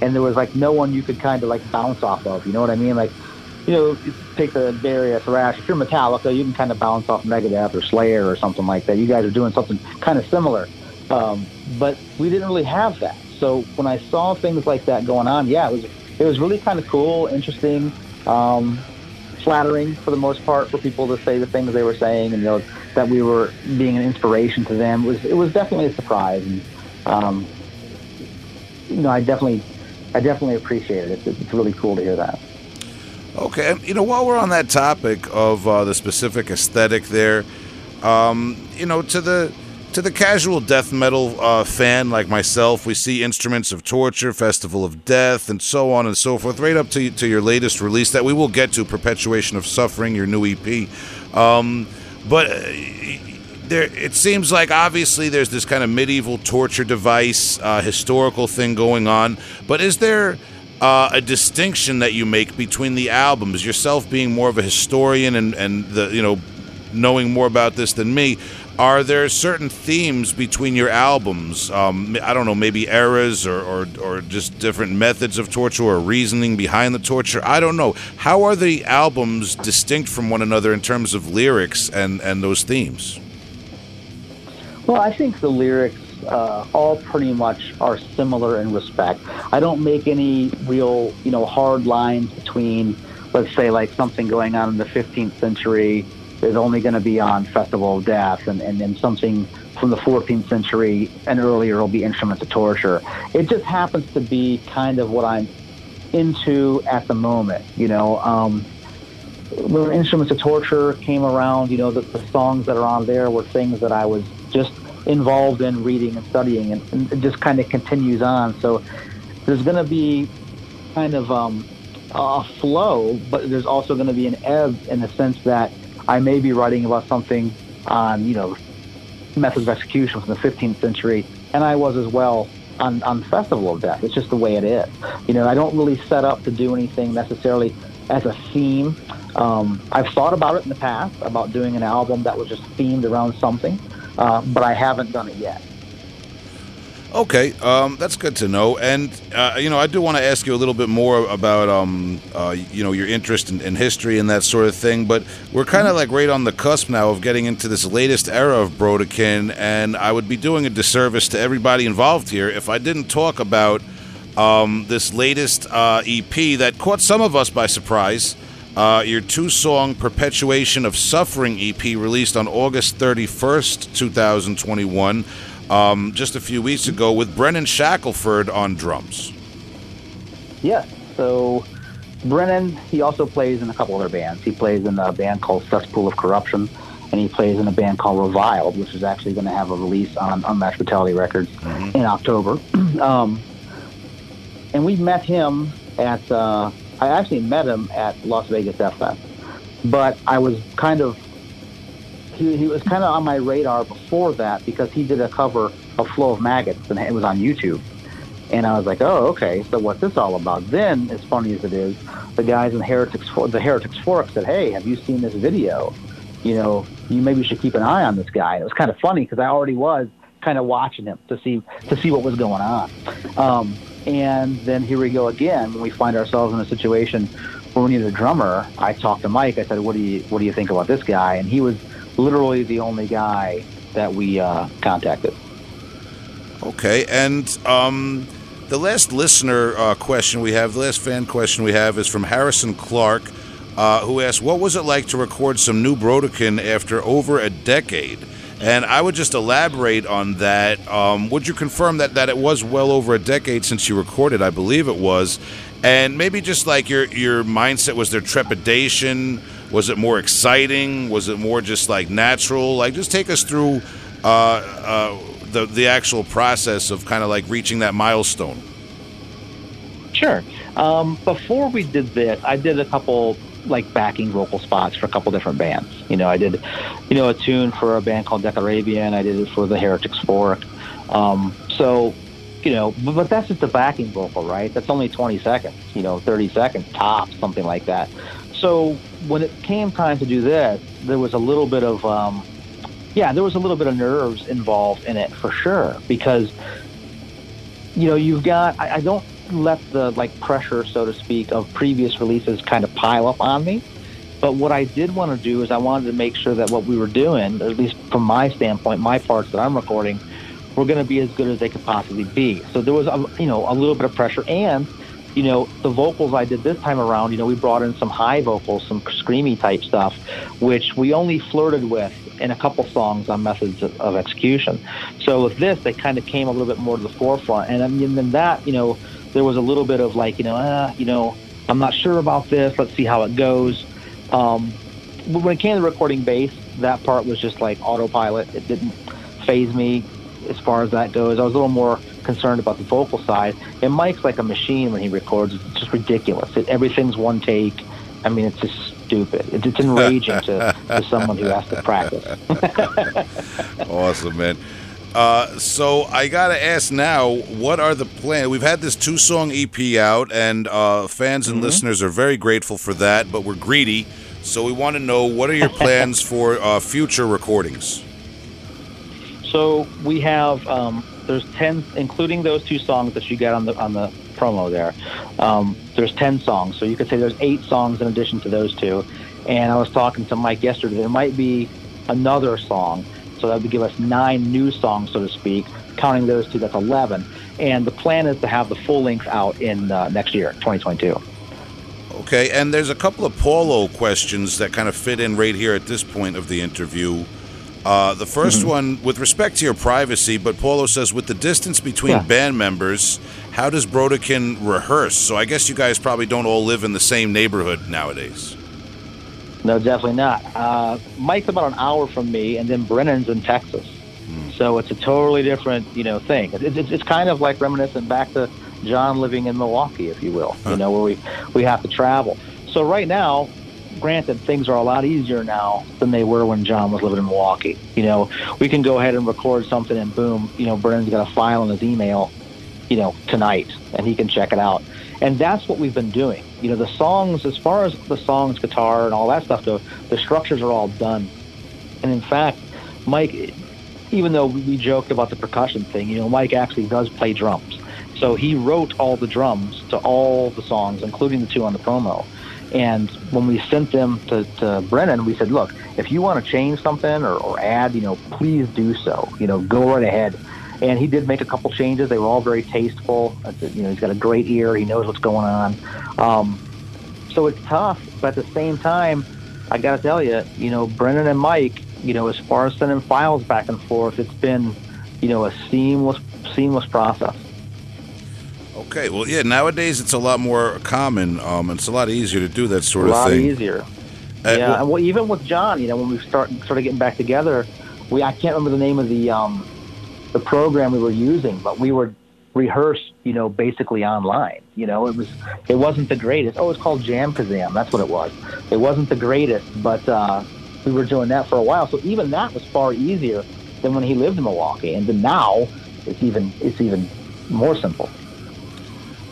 Speaker 3: and there was like no one you could kind of like bounce off of, you know what I mean? Like, you know, take the Darius Thrash. If you're Metallica, you can kind of bounce off Megadeth or Slayer or something like that. You guys are doing something kind of similar, um, but we didn't really have that. So when I saw things like that going on, yeah, it was it was really kind of cool, interesting. Um, flattering for the most part for people to say the things they were saying and you know that we were being an inspiration to them it was it was definitely a surprise and um, you know I definitely I definitely appreciate it. It's, it's really cool to hear that.
Speaker 2: Okay, you know, while we're on that topic of uh, the specific aesthetic there, um, you know, to the to the casual death metal uh, fan like myself, we see Instruments of Torture, Festival of Death, and so on and so forth, right up to to your latest release that we will get to, Perpetuation of Suffering, your new EP. Um, but uh, there, it seems like obviously there's this kind of medieval torture device, uh, historical thing going on. But is there uh, a distinction that you make between the albums? Yourself being more of a historian and and the you know knowing more about this than me. Are there certain themes between your albums? Um, I don't know, maybe eras or, or, or just different methods of torture or reasoning behind the torture. I don't know. How are the albums distinct from one another in terms of lyrics and, and those themes?
Speaker 3: Well, I think the lyrics uh, all pretty much are similar in respect. I don't make any real, you know, hard lines between, let's say, like something going on in the 15th century is only going to be on Festival of Death, and, and then something from the 14th century and earlier will be Instruments of Torture. It just happens to be kind of what I'm into at the moment, you know. Um, when Instruments of Torture came around, you know, the, the songs that are on there were things that I was just involved in reading and studying, and, and it just kind of continues on. So there's going to be kind of um, a flow, but there's also going to be an ebb in the sense that I may be writing about something on, you know, methods of execution from the 15th century, and I was as well on, on Festival of Death. It's just the way it is. You know, I don't really set up to do anything necessarily as a theme. Um, I've thought about it in the past about doing an album that was just themed around something, uh, but I haven't done it yet.
Speaker 2: Okay, um, that's good to know. And uh, you know, I do want to ask you a little bit more about um, uh, you know your interest in, in, history and that sort of thing. But we're kind of like right on the cusp now of getting into this latest era of Brodequin, and I would be doing a disservice to everybody involved here if I didn't talk about um, this latest uh, EP that caught some of us by surprise. Uh, your two-song "Perpetuation of Suffering" EP, released on August 31st, 2021 um, just a few weeks ago with Brennan Shackelford on drums.
Speaker 3: Yes. So Brennan, he also plays in a couple other bands. He plays in a band called Cesspool of Corruption, and he plays in a band called Reviled, which is actually going to have a release on Unmatched Brutality Records mm-hmm. in October. um, and we met him at, uh, I actually met him at Las Vegas FS, but I was kind of he, he was kind of on my radar before that because he did a cover of Flow of Maggots and it was on YouTube. And I was like, oh, okay. So what's this all about? Then, as funny as it is, the guys in Heretics for the Heretics Fork said, hey, have you seen this video? You know, you maybe should keep an eye on this guy. It was kind of funny because I already was kind of watching him to see to see what was going on. Um, and then here we go again when we find ourselves in a situation where we need a drummer. I talked to Mike. I said, "What do you what do you think about this guy?" And he was literally the only guy that we uh, contacted.
Speaker 2: Okay, and um, the last listener uh, question we have, the last fan question we have, is from Harrison Clark, uh, who asked, "What was it like to record some new Brodequin after over a decade?" And I would just elaborate on that. Um, would you confirm that that it was well over a decade since you recorded? I believe it was, and maybe just like your your mindset was there trepidation. Was it more exciting? Was it more just like natural? Like, just take us through uh, uh, the the actual process of kind of like reaching that milestone.
Speaker 3: Sure. Um, before we did this, I did a couple like backing vocal spots for a couple different bands. You know, I did, you know, a tune for a band called Decarabian. I did it for the Heretics Fork. Um, so, you know, but, but that's just a backing vocal, right? That's only 20 seconds, you know, 30 seconds top, something like that. So when it came time to do that, there was a little bit of, um, yeah, there was a little bit of nerves involved in it for sure because, you know, you've got, I, I don't let the like pressure, so to speak, of previous releases kind of pile up on me. But what I did want to do is I wanted to make sure that what we were doing, at least from my standpoint, my parts that I'm recording, were going to be as good as they could possibly be. So there was, a, you know, a little bit of pressure, and you know, the vocals I did this time around, you know, we brought in some high vocals, some screamy type stuff, which we only flirted with in a couple songs on Methods of, of Execution. So with this, they kind of came a little bit more to the forefront, and I mean, then that, you know there was a little bit of like, you know, ah, you know, I'm not sure about this. Let's see how it goes. Um, when it came to recording bass, that part was just like autopilot. It didn't phase me as far as that goes. I was a little more concerned about the vocal side. And Mike's like a machine when he records. It's just ridiculous. It, everything's one take. I mean, it's just stupid. It's, it's enraging to, to someone who has to practice.
Speaker 2: awesome, man. Uh, so I gotta ask now, what are the plans? We've had this two-song EP out, and uh, fans and mm-hmm. listeners are very grateful for that. But we're greedy, so we want to know what are your plans for uh, future recordings.
Speaker 3: So we have um, there's ten, including those two songs that you got on the on the promo there. Um, there's ten songs, so you could say there's eight songs in addition to those two. And I was talking to Mike yesterday. There might be another song so that would give us nine new songs, so to speak. Counting those two, that's 11. And the plan is to have the full length out in uh, next year, 2022.
Speaker 2: Okay, and there's a couple of Paulo questions that kind of fit in right here at this point of the interview. Uh, the 1st mm-hmm. one, with respect to your privacy, but Paulo says, with the distance between yeah. band members, how does Brodequin rehearse? So I guess you guys probably don't all live in the same neighborhood nowadays.
Speaker 3: No, definitely not. Uh, Mike's about an hour from me, and then Brennan's in Texas. Mm. So it's a totally different, you know, thing. It's, it's, it's, kind of like reminiscent back to John living in Milwaukee, if you will. Huh. You know, where we we have to travel. So right now, granted, things are a lot easier now than they were when John was living in Milwaukee. You know, we can go ahead and record something, and boom, you know, Brennan's got a file in his email, you know, tonight, and he can check it out. And that's what we've been doing. You know, the songs, as far as the songs, guitar, and all that stuff go, the structures are all done. And in fact, Mike, even though we joked about the percussion thing, you know, Mike actually does play drums. So he wrote all the drums to all the songs, including the two on the promo. And when we sent them to, to Brennan, we said, look, if you want to change something or, or add, you know, please do so. You know, go right ahead and he did make a couple changes. They were all very tasteful. You know, he's got a great ear. He knows what's going on. Um, so it's tough, but at the same time, I got to tell you, you know, Brennan and Mike, you know, as far as sending files back and forth, it's been, you know, a seamless, seamless process.
Speaker 2: Okay, well, yeah. Nowadays, it's a lot more common. Um, it's a lot easier to do that sort
Speaker 3: of
Speaker 2: thing. A lot
Speaker 3: easier. Uh, yeah, well, and well, even with John, you know, when we start sort of getting back together, we I can't remember the name of the um, the program we were using, but we were rehearsed, you know, basically online. You know, it was it wasn't the greatest. Oh, it's called JamKazam. That's what it was. It wasn't the greatest, but uh, we were doing that for a while. So even that was far easier than when he lived in Milwaukee. And then now it's even it's even more simple.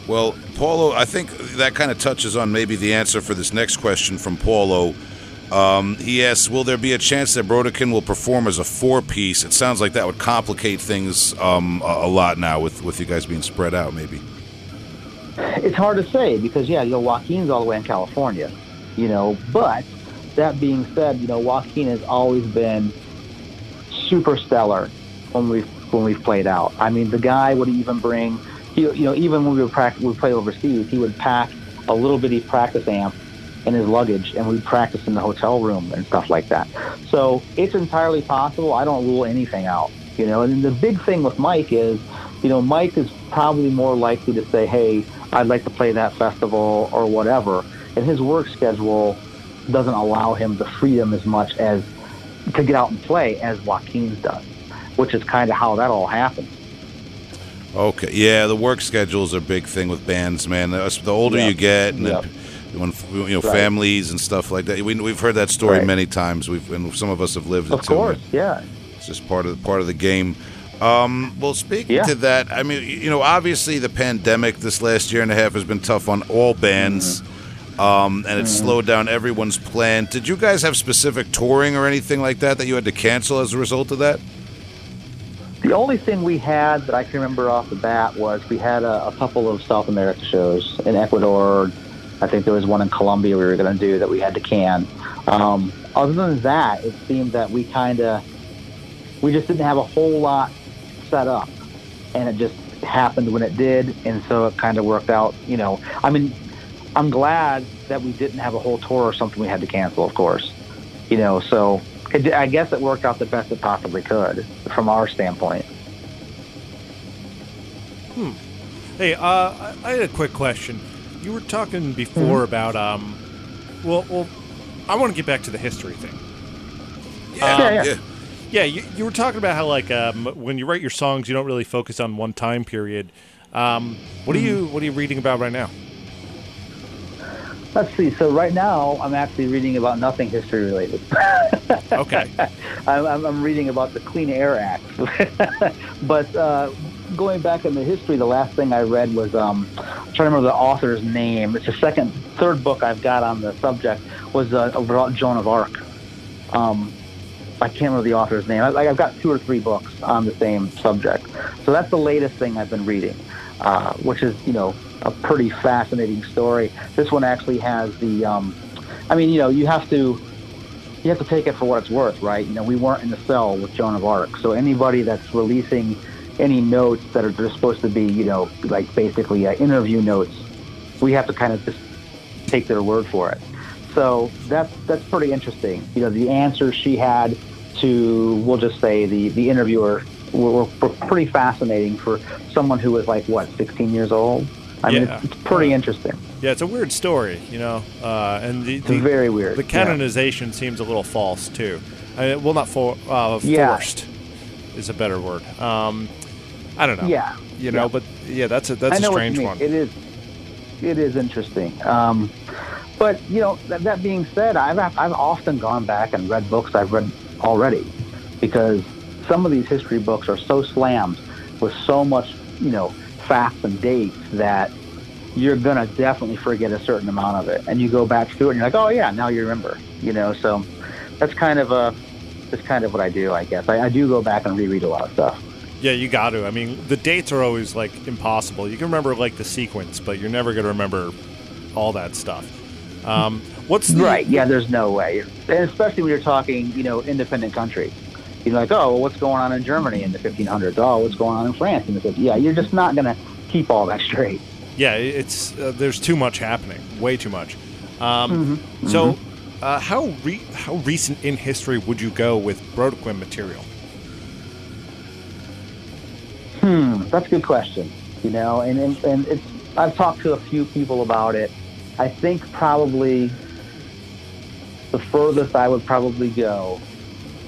Speaker 2: Well, Paulo, I think that kind of touches on maybe the answer for this next question from Paulo. Um, he asks, "Will there be a chance that Brodequin will perform as a four-piece?" It sounds like that would complicate things um, a, a, lot now with with you guys being spread out. Maybe
Speaker 3: it's hard to say because yeah, you know, Joaquin's all the way in California, you know, but that being said, you know, Joaquin has always been super stellar when we when we've played out. I mean, the guy would even bring, he, you know, even when we would practice, we play overseas, he would pack a little bitty practice amp in his luggage, and we'd practice in the hotel room and stuff like that. So it's entirely possible. I don't rule anything out, you know. And the big thing with Mike is, you know, Mike is probably more likely to say, "Hey, I'd like to play that festival or whatever," and his work schedule doesn't allow him the freedom as much as to get out and play as Joaquin's does, which is kind of how that all happened.
Speaker 2: Okay, yeah, the work schedule is a big thing with bands, man. The older
Speaker 3: Yep.
Speaker 2: you get, and
Speaker 3: Yep.
Speaker 2: when you know
Speaker 3: Right.
Speaker 2: families and stuff like that, we, we've heard that story
Speaker 3: Right.
Speaker 2: many times. We've and some of us have lived it
Speaker 3: Of
Speaker 2: too.
Speaker 3: course, yeah.
Speaker 2: It's just part of the part of the game. Um, well, speaking
Speaker 3: Yeah.
Speaker 2: to that, I mean, you know, obviously the pandemic this last year and a half has been tough on all bands,
Speaker 3: Mm-hmm.
Speaker 2: um, and it's slowed down everyone's plan. Did you guys have specific touring or anything like that that you had to cancel as a result of that?
Speaker 3: The only thing we had that I can remember off the bat was we had a, a couple of South America shows in Ecuador. I think there was one in Colombia we were going to do that we had to can. Um, other than that, it seemed that we kind of we just didn't have a whole lot set up, and it just happened when it did, and so it kind of worked out. You know, I mean, I'm glad that we didn't have a whole tour or something we had to cancel, of course. You know, so it, I guess it worked out the best it possibly could from our standpoint. Hmm.
Speaker 1: Hey, uh, I, I had a quick question. You were talking before
Speaker 3: Mm-hmm.
Speaker 1: about um, well, well, I want to get back to the history thing.
Speaker 3: Yeah, yeah.
Speaker 1: Yeah, you, you were talking about how like um, when you write your songs, you don't really focus on one time period. Um, what are you What are you reading about right now?
Speaker 3: Let's see. So right now, I'm actually reading about nothing history related.
Speaker 1: Okay.
Speaker 3: I'm, I'm, I'm reading about the Clean Air Act. but uh, going back in the history, the last thing I read was um, I'm trying to remember the author's name. It's the second, third book I've got on the subject was uh, about Joan of Arc. Um, I can't remember the author's name. I, I've got two or three books on the same subject. So that's the latest thing I've been reading, uh, which is, you know, a pretty fascinating story. This one actually has the, um, I mean, you know, you have to, you have to take it for what it's worth, right? You know, we weren't in the cell with Joan of Arc, so anybody that's releasing any notes that are just supposed to be, you know, like basically uh, interview notes, we have to kind of just take their word for it. So that's that's pretty interesting. You know, the answers she had to, we'll just say the the interviewer were, were pretty fascinating for someone who was like what, 16 years old. I mean, it's, it's pretty interesting.
Speaker 1: Yeah, it's a weird story, you know, uh, and the, the
Speaker 3: very weird.
Speaker 1: The
Speaker 3: yeah.
Speaker 1: canonization seems a little false too. I mean, well, not for uh,
Speaker 3: Yeah.
Speaker 1: forced is a better word. Um, I don't know.
Speaker 3: Yeah,
Speaker 1: you know,
Speaker 3: yeah.
Speaker 1: but yeah, that's a that's a strange one.
Speaker 3: It is. It is interesting. Um, but you know, that, that being said, I've I've often gone back and read books I've read already, because some of these history books are so slammed with so much, you know, facts and dates that you're gonna definitely forget a certain amount of it, and you go back through it, and you're like, oh yeah, now you remember. You know, so that's kind of a that's kind of what I do, I guess. I, I do go back and reread a lot of stuff.
Speaker 1: Yeah, you got to. I mean, the dates are always like impossible. You can remember like the sequence, but you're never going to remember all that stuff. Um, what's the,
Speaker 3: Right. Yeah. There's no way, and especially when you're talking, you know, independent countries. You're like, oh, well, what's going on in Germany in the 1500s? Oh, what's going on in France And the 50s? Yeah, you're just not gonna keep all that straight.
Speaker 1: Yeah, it's uh, there's too much happening, way too much. Um, So, uh, how re- how recent in history would you go with Brodequin material?
Speaker 3: Hmm, that's a good question. You know, and, and and it's I've talked to a few people about it. I think probably the furthest I would probably go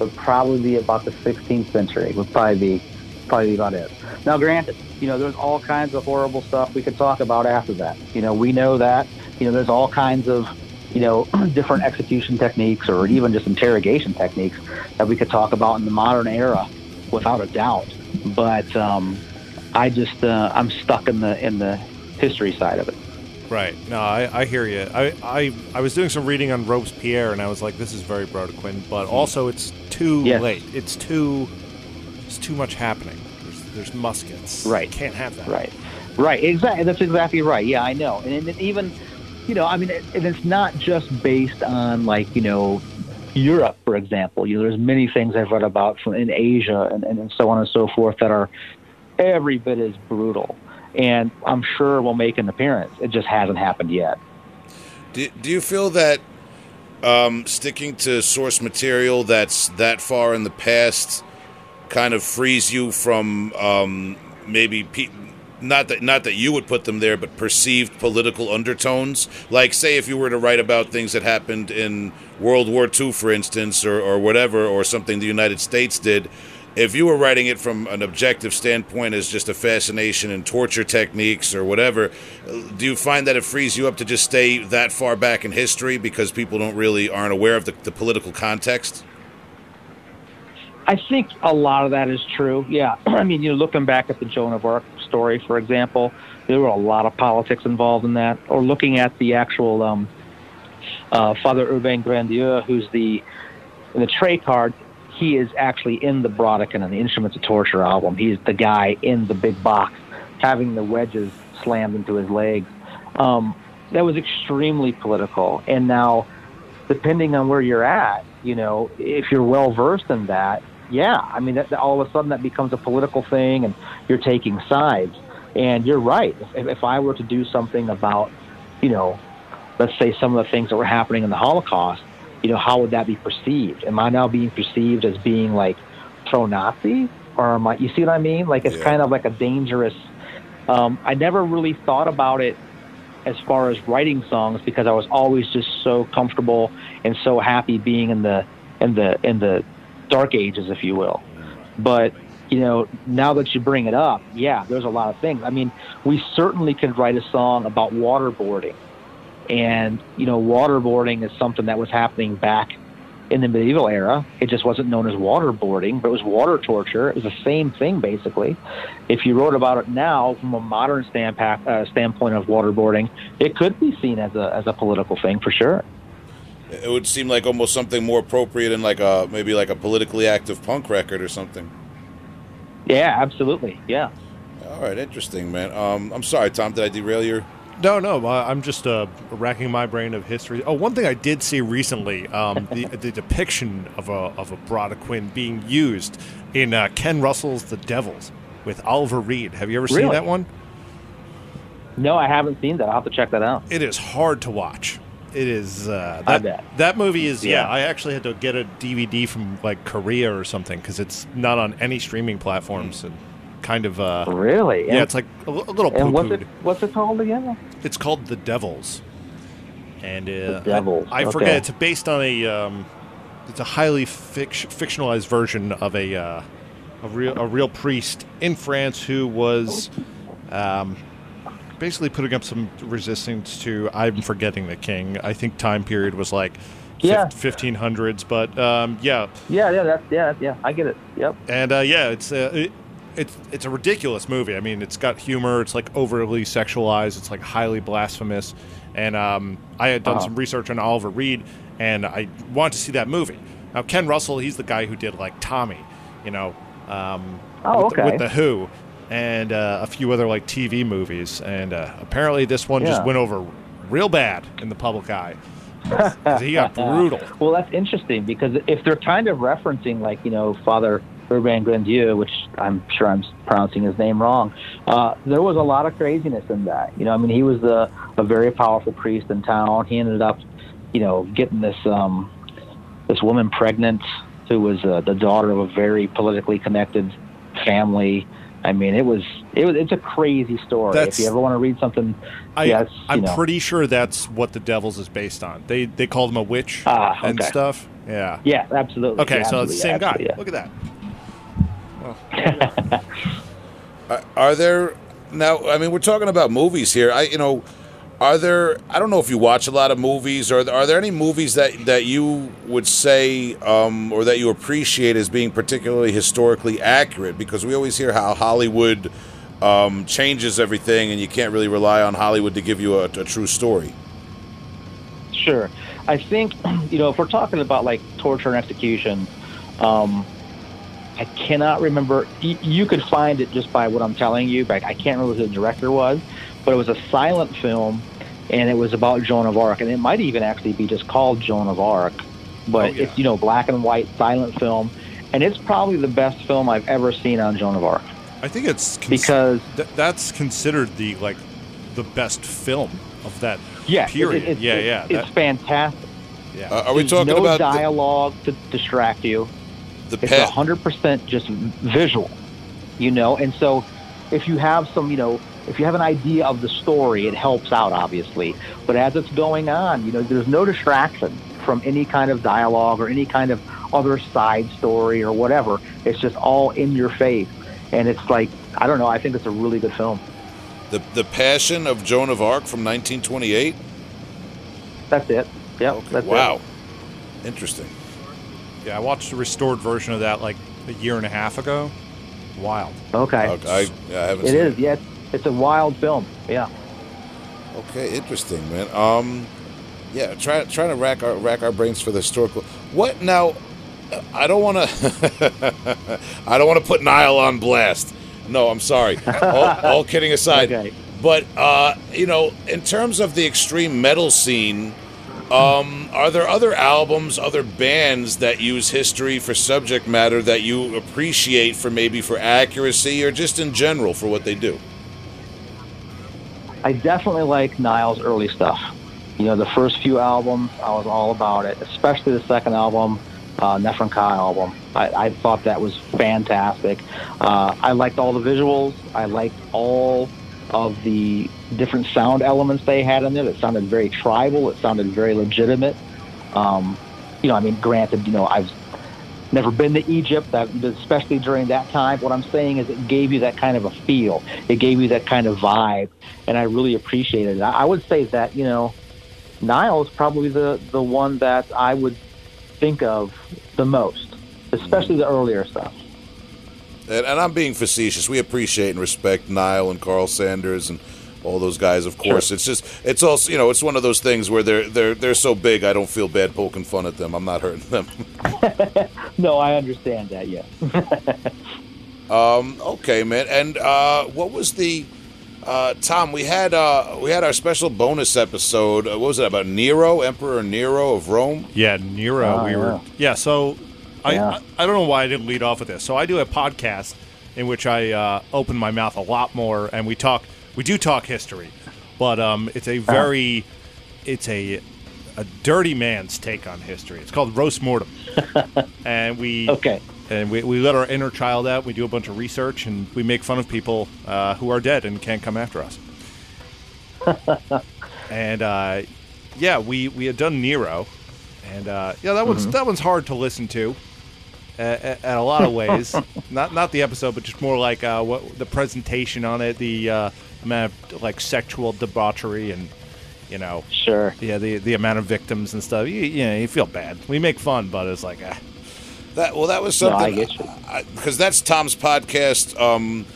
Speaker 3: would probably be about the 16th century. Would probably be probably be about it. Now, granted, you know, there's all kinds of horrible stuff we could talk about after that. You know, we know that. You know, there's all kinds of you know different execution techniques or even just interrogation techniques that we could talk about in the modern era, without a doubt. But um, I just uh, I'm stuck in the in the history side of it.
Speaker 1: Right. No, I, I hear you. I, I I was doing some reading on Robespierre, and I was like, this is very Brodequin, but hmm. also it's too
Speaker 3: Yes.
Speaker 1: late. It's too it's too much happening. There's, there's muskets.
Speaker 3: Right.
Speaker 1: Can't have that.
Speaker 3: Right. Right. Exactly. That's exactly right. Yeah, I know. And, and even you know, I mean, it, and it's not just based on like you know Europe, for example. You know, there's many things I've read about from in Asia and, and so on and so forth that are every bit as brutal. And I'm sure will make an appearance. It just hasn't happened yet.
Speaker 2: Do, do you feel that um, sticking to source material that's that far in the past kind of frees you from um, maybe pe- not that not that you would put them there, but perceived political undertones. Like, say, if you were to write about things that happened in World War II, for instance, or, or whatever, or something the United States did. If you were writing it from an objective standpoint as just a fascination in torture techniques or whatever, do you find that it frees you up to just stay that far back in history because people don't really aren't aware of the, the political context?
Speaker 3: I think a lot of that is true. Yeah, I mean, you know, looking back at the Joan of Arc story, for example, there were a lot of politics involved in that. Or looking at the actual um, uh, Father Urbain Grandier, who's the in the tray card, he is actually in the Brodequin and the Instruments of Torture album. He's the guy in the big box having the wedges slammed into his legs. Um, that was extremely political. And now, depending on where you're at, you know, if you're well versed in that, yeah, I mean, that, all of a sudden that becomes a political thing, and you're taking sides. And you're right. If, if I were to do something about, you know, let's say some of the things that were happening in the Holocaust, you know, how would that be perceived? Am I now being perceived as being like pro-Nazi, or am I? You see what I mean? Like it's
Speaker 2: Yeah.
Speaker 3: kind of like a dangerous. Um, I never really thought about it as far as writing songs because I was always just so comfortable and so happy being in the in the in the dark ages, if you will. But you know, now that you bring it up, yeah, there's a lot of things. I mean, we certainly could write a song about waterboarding, and you know, waterboarding is something that was happening back in the medieval era. It just wasn't known as waterboarding, but it was water torture. It was the same thing, basically. If you wrote about it now from a modern standpa- uh, standpoint of waterboarding, it could be seen as a as a political thing for sure.
Speaker 2: It would seem like almost something more appropriate in like a maybe like a politically active punk record or something.
Speaker 3: Yeah, absolutely. Yeah.
Speaker 2: All right, interesting, man. Um, I'm sorry, Tom. Did I derail your?
Speaker 1: No, no, I'm just uh, racking my brain of history. Oh, one thing I did see recently: um, the, the depiction of a of a Brodequin being used in uh, Ken Russell's *The Devils* with Oliver Reed. Have you ever seen that one?
Speaker 3: No, I haven't seen that. I'll have to check that out.
Speaker 1: It is hard to watch. It is uh,
Speaker 3: I
Speaker 1: that
Speaker 3: bet.
Speaker 1: that movie is yeah.
Speaker 3: Yeah.
Speaker 1: I actually had to get a DVD from like Korea or something because it's not on any streaming platforms and kind of uh,
Speaker 3: Really?
Speaker 1: yeah,
Speaker 3: And-
Speaker 1: it's like a, a little
Speaker 3: And what's it what's it called again?
Speaker 1: It's called The Devils, and uh,
Speaker 3: Devils,
Speaker 1: I, I
Speaker 3: okay.
Speaker 1: forget. It's based on a. Um, it's a highly fict- fictionalized version of a uh, a real a real priest in France who was. Um, Basically, putting up some resistance to I'm forgetting the king. I think time period was like
Speaker 3: Yeah.
Speaker 1: fifteen hundreds, but um, yeah,
Speaker 3: Yeah, yeah, that's yeah, yeah. I get it. Yep.
Speaker 1: and uh, yeah, it's uh, it, it's it's a ridiculous movie. I mean, it's got humor. It's like overly sexualized. It's like highly blasphemous. And um, I had done
Speaker 3: Uh-huh.
Speaker 1: some research on Oliver Reed, and I wanted to see that movie. Now, Ken Russell, he's the guy who did like Tommy, you know, um,
Speaker 3: Oh,
Speaker 1: with, the, with the Who, and uh, a few other like TV movies. And uh, apparently, this one just went over real bad in the public eye. he got brutal.
Speaker 3: Well, that's interesting because if they're kind of referencing, like, you know, Father Urbain Grandier, which I'm sure I'm pronouncing his name wrong, uh, there was a lot of craziness in that. You know, I mean, he was a, a very powerful priest in town. He ended up, you know, getting this um, this woman pregnant who was uh, the daughter of a very politically connected family. I mean, it was it was it's a crazy story.
Speaker 1: That's-
Speaker 3: if you ever want to read something,
Speaker 1: I,
Speaker 3: yeah,
Speaker 1: I'm
Speaker 3: know,
Speaker 1: pretty sure that's what the Devils is based on. They they called him a witch
Speaker 3: Ah,
Speaker 1: and stuff. Yeah.
Speaker 3: yeah, absolutely.
Speaker 1: Okay,
Speaker 3: Yeah,
Speaker 1: so the same
Speaker 3: absolutely,
Speaker 1: guy.
Speaker 3: yeah.
Speaker 1: Look at that.
Speaker 2: Are, are there now? I mean, we're talking about movies here. I, you know, are there? I don't know if you watch a lot of movies. Or are there any movies that that you would say um, or that you appreciate as being particularly historically accurate? Because we always hear how Hollywood um, changes everything, and you can't really rely on Hollywood to give you a, a true story.
Speaker 3: Sure. I think, you know, if we're talking about like torture and execution, um, I cannot remember. You could find it just by what I'm telling you, but I can't remember who the director was. But it was a silent film and it was about Joan of Arc, and it might even actually be just called Joan of Arc, but
Speaker 1: Oh, yeah.
Speaker 3: it's you know black and white silent film, and it's probably the best film I've ever seen on Joan of Arc
Speaker 1: I think it's cons-
Speaker 3: because
Speaker 1: th- that's considered the like the best film of that
Speaker 3: yeah,
Speaker 1: period.
Speaker 3: it- it's-
Speaker 1: yeah,
Speaker 3: it-
Speaker 1: yeah,
Speaker 3: it's
Speaker 1: that-
Speaker 3: fantastic.
Speaker 1: yeah.
Speaker 2: Uh, are we
Speaker 3: There's
Speaker 2: talking
Speaker 3: no
Speaker 2: about the,
Speaker 3: dialogue to distract you?
Speaker 2: The
Speaker 3: It's
Speaker 2: pa-
Speaker 3: a hundred percent just visual, you know. And so, if you have some, you know, if you have an idea of the story, it helps out obviously. But as it's going on, you know, there's no distraction from any kind of dialogue or any kind of other side story or whatever. It's just all in your face, and it's like I don't know. I think it's a really good film.
Speaker 2: the the Passion of Joan of Arc from 1928?
Speaker 3: That's it. Yep.
Speaker 2: Okay, wow. Interesting.
Speaker 1: Yeah, I watched a restored version of that like a year and a half ago. Wild.
Speaker 3: Okay.
Speaker 2: Okay, I, yeah, I haven't
Speaker 3: It
Speaker 2: seen
Speaker 3: is. Yeah. It's a wild film. Yeah.
Speaker 2: Okay, interesting, man. Um, yeah, try, trying to rack our rack our brains for the historical. What now? I don't want to. I don't want to put Nile on blast. No, I'm sorry. all, all kidding aside,
Speaker 3: Okay.
Speaker 2: but uh, you know, in terms of the extreme metal scene, um, are there other albums, other bands that use history for subject matter that you appreciate for maybe for accuracy or just in general for what they do?
Speaker 3: I definitely like Nile's early stuff. You know, the first few albums, I was all about it, especially the second album, uh, Nephren-Ka album. I, I thought that was fantastic. Uh, I liked all the visuals. I liked all of the different sound elements they had in there. It sounded very tribal. It sounded very legitimate. Um, you know, I mean, granted, you know, I've never been to Egypt, that, especially during that time. What I'm saying is it gave you that kind of a feel. It gave you that kind of vibe, and I really appreciated it. I I would say that, you know, Nile is probably the, the one that I would think of the most, especially the earlier stuff.
Speaker 2: And, and I'm being facetious. We appreciate and respect Nile and Karl Sanders and all those guys. Of course, it's just it's also you know it's one of those things where they're they're they're so big. I don't feel bad poking fun at them. I'm not hurting them.
Speaker 3: No, I understand that, yeah.
Speaker 2: um, okay, man. And uh, what was the uh, Tom? We had uh, we had our special bonus episode. Uh, what was it about Nero, Emperor Nero of Rome?
Speaker 1: Yeah, Nero.
Speaker 3: Oh,
Speaker 1: we were.
Speaker 3: yeah.
Speaker 1: Yeah. So, I,
Speaker 3: Yeah.
Speaker 1: I I don't know why I didn't lead off with this. So I do a podcast in which I uh, open my mouth a lot more, and we talk. We do talk history, but um, it's a very, it's a, a dirty man's take on history. It's called roast mortem, and we
Speaker 3: Okay.
Speaker 1: and we, we let our inner child out. We do a bunch of research, and we make fun of people uh, who are dead and can't come after us. and uh, yeah, we, we had done Nero, and uh, yeah, that one's that one's hard to listen to. At, at a lot of ways, not not the episode, but just more like uh, what the presentation on it, the uh, amount of like sexual debauchery, and you know,
Speaker 3: Sure.
Speaker 1: yeah, the the amount of victims and stuff. You, you know, you feel bad. We make fun, but it's like, ah.
Speaker 2: That well, that was
Speaker 3: No, I
Speaker 2: something
Speaker 3: get you.
Speaker 2: because that's Tom's podcast. Um,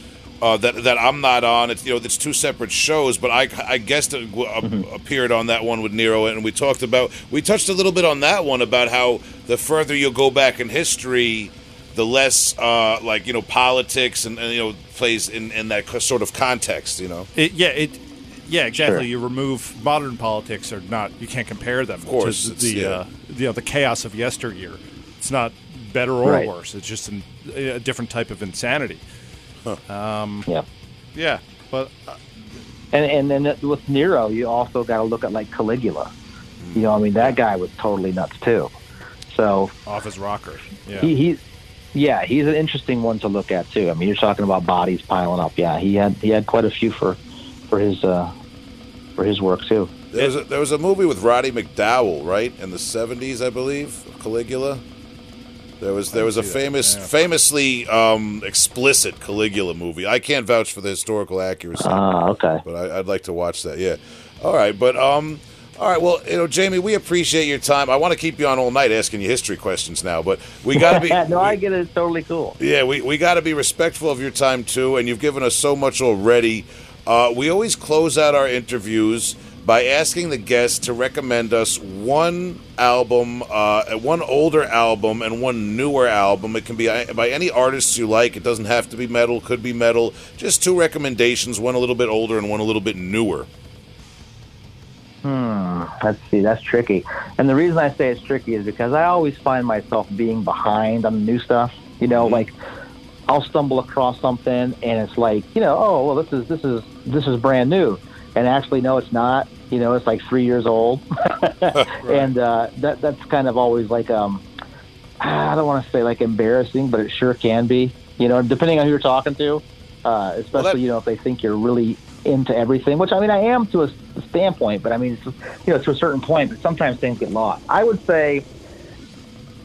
Speaker 2: uh, that that I'm not on. It's you know it's two separate shows, but I I guessed it w- uh,
Speaker 3: Mm-hmm.
Speaker 2: appeared on that one with Nero, and we talked about we touched a little bit on that one about how the further you go back in history, the less uh, like you know politics and, and you know plays in in that sort of context. You know,
Speaker 1: It, yeah, it. Yeah, exactly.
Speaker 3: Sure.
Speaker 1: You remove modern politics or not. You can't compare them. Of
Speaker 2: course,
Speaker 1: to the
Speaker 2: yeah.
Speaker 1: uh, you know the chaos of yesteryear. It's not better or
Speaker 3: Right.
Speaker 1: worse. It's just an, a different type of insanity.
Speaker 3: Yeah.
Speaker 1: Yeah, but uh,
Speaker 3: And and then with Nero, you also got to look at like Caligula. You know, I mean, that guy was totally nuts too. So
Speaker 1: off his rocker. Yeah.
Speaker 3: he, he yeah, he's an interesting one to look at too. I mean, you're talking about bodies piling up. Yeah, he had he had quite a few for for his uh, for his work too.
Speaker 2: there was a, there was a movie with Roddy McDowell, right, in the '70s, I believe, Caligula. There was there was a famous,
Speaker 1: yeah.
Speaker 2: famously um, explicit Caligula movie. I can't vouch for the historical accuracy,
Speaker 3: Ah, okay.
Speaker 2: but I, I'd like to watch that. Yeah. All right, but um, all right. Well, you know, Jamie, we appreciate your time. I want to keep you on all night asking you history questions now, but we got to be.
Speaker 3: no,
Speaker 2: we-
Speaker 3: I get it. It's totally cool.
Speaker 2: yeah, we, we got to be respectful of your time too, and you've given us so much already. Uh, we always close out our interviews by asking the guests to recommend us one album, uh, one older album, and one newer album. It can be uh, by any artists you like. It doesn't have to be metal. Could be metal. Just two recommendations: one a little bit older and one a little bit newer.
Speaker 3: Hmm. Let's see. That's tricky. And the reason I say it's tricky is because I always find myself being behind on the new stuff. You know, like I'll stumble across something and it's like, you know, oh well, this is this is this is brand new, and actually, no, it's not. You know, it's like three years old, and uh, that that's kind of always like um, I don't want to say like embarrassing, but it sure can be. You know, depending on who you're talking to, uh, especially
Speaker 2: that-
Speaker 3: you know if they think you're really into everything, which I mean I am to a standpoint, but I mean it's, you know to a certain point, but sometimes things get lost. I would say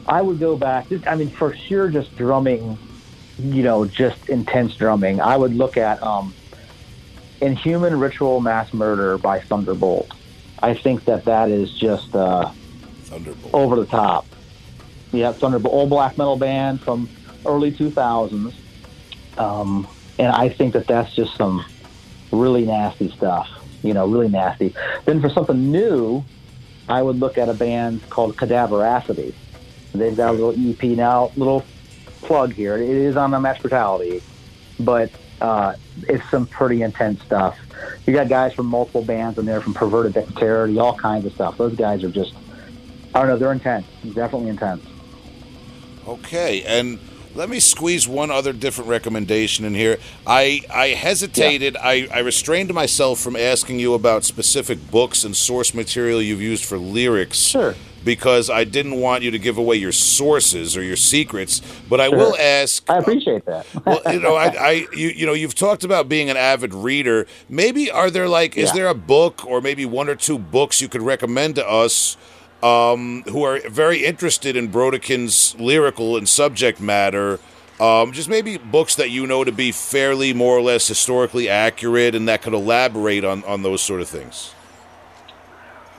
Speaker 3: I would go back. Just, I mean, for sure, just drumming, you know, just intense drumming. I would look at um, Inhuman Ritual Mass Murder by Thunderbolt. I think that that is just uh,
Speaker 2: Thunderbolt.
Speaker 3: over the top. Yeah, Thunderbolt, old black metal band from early 2000s. Um, and I think that that's just some really nasty stuff, you know, really nasty. Then for something new, I would look at a band called Cadaveracity. They've got a little EP now, little plug here. It is on Unmatched Brutality, but uh, it's some pretty intense stuff. You got guys from multiple bands in there, from Perverted Dexterity, all kinds of stuff. Those guys are just, I don't know, they're intense, definitely intense.
Speaker 2: Okay, and let me squeeze one other different recommendation in here. I I hesitated. I, I restrained myself from asking you about specific books and source material you've used for lyrics.
Speaker 3: Sure.
Speaker 2: Because I didn't want you to give away your sources or your secrets, but I will ask.
Speaker 3: I appreciate that.
Speaker 2: well, you know, I, I you, you know, you've talked about being an avid reader. Maybe are there like, is
Speaker 3: Yeah.
Speaker 2: there a book or maybe one or two books you could recommend to us um, who are very interested in Brodequin's lyrical and subject matter? Um, just maybe books that you know to be fairly, more or less, historically accurate, and that could elaborate on on those sort of things.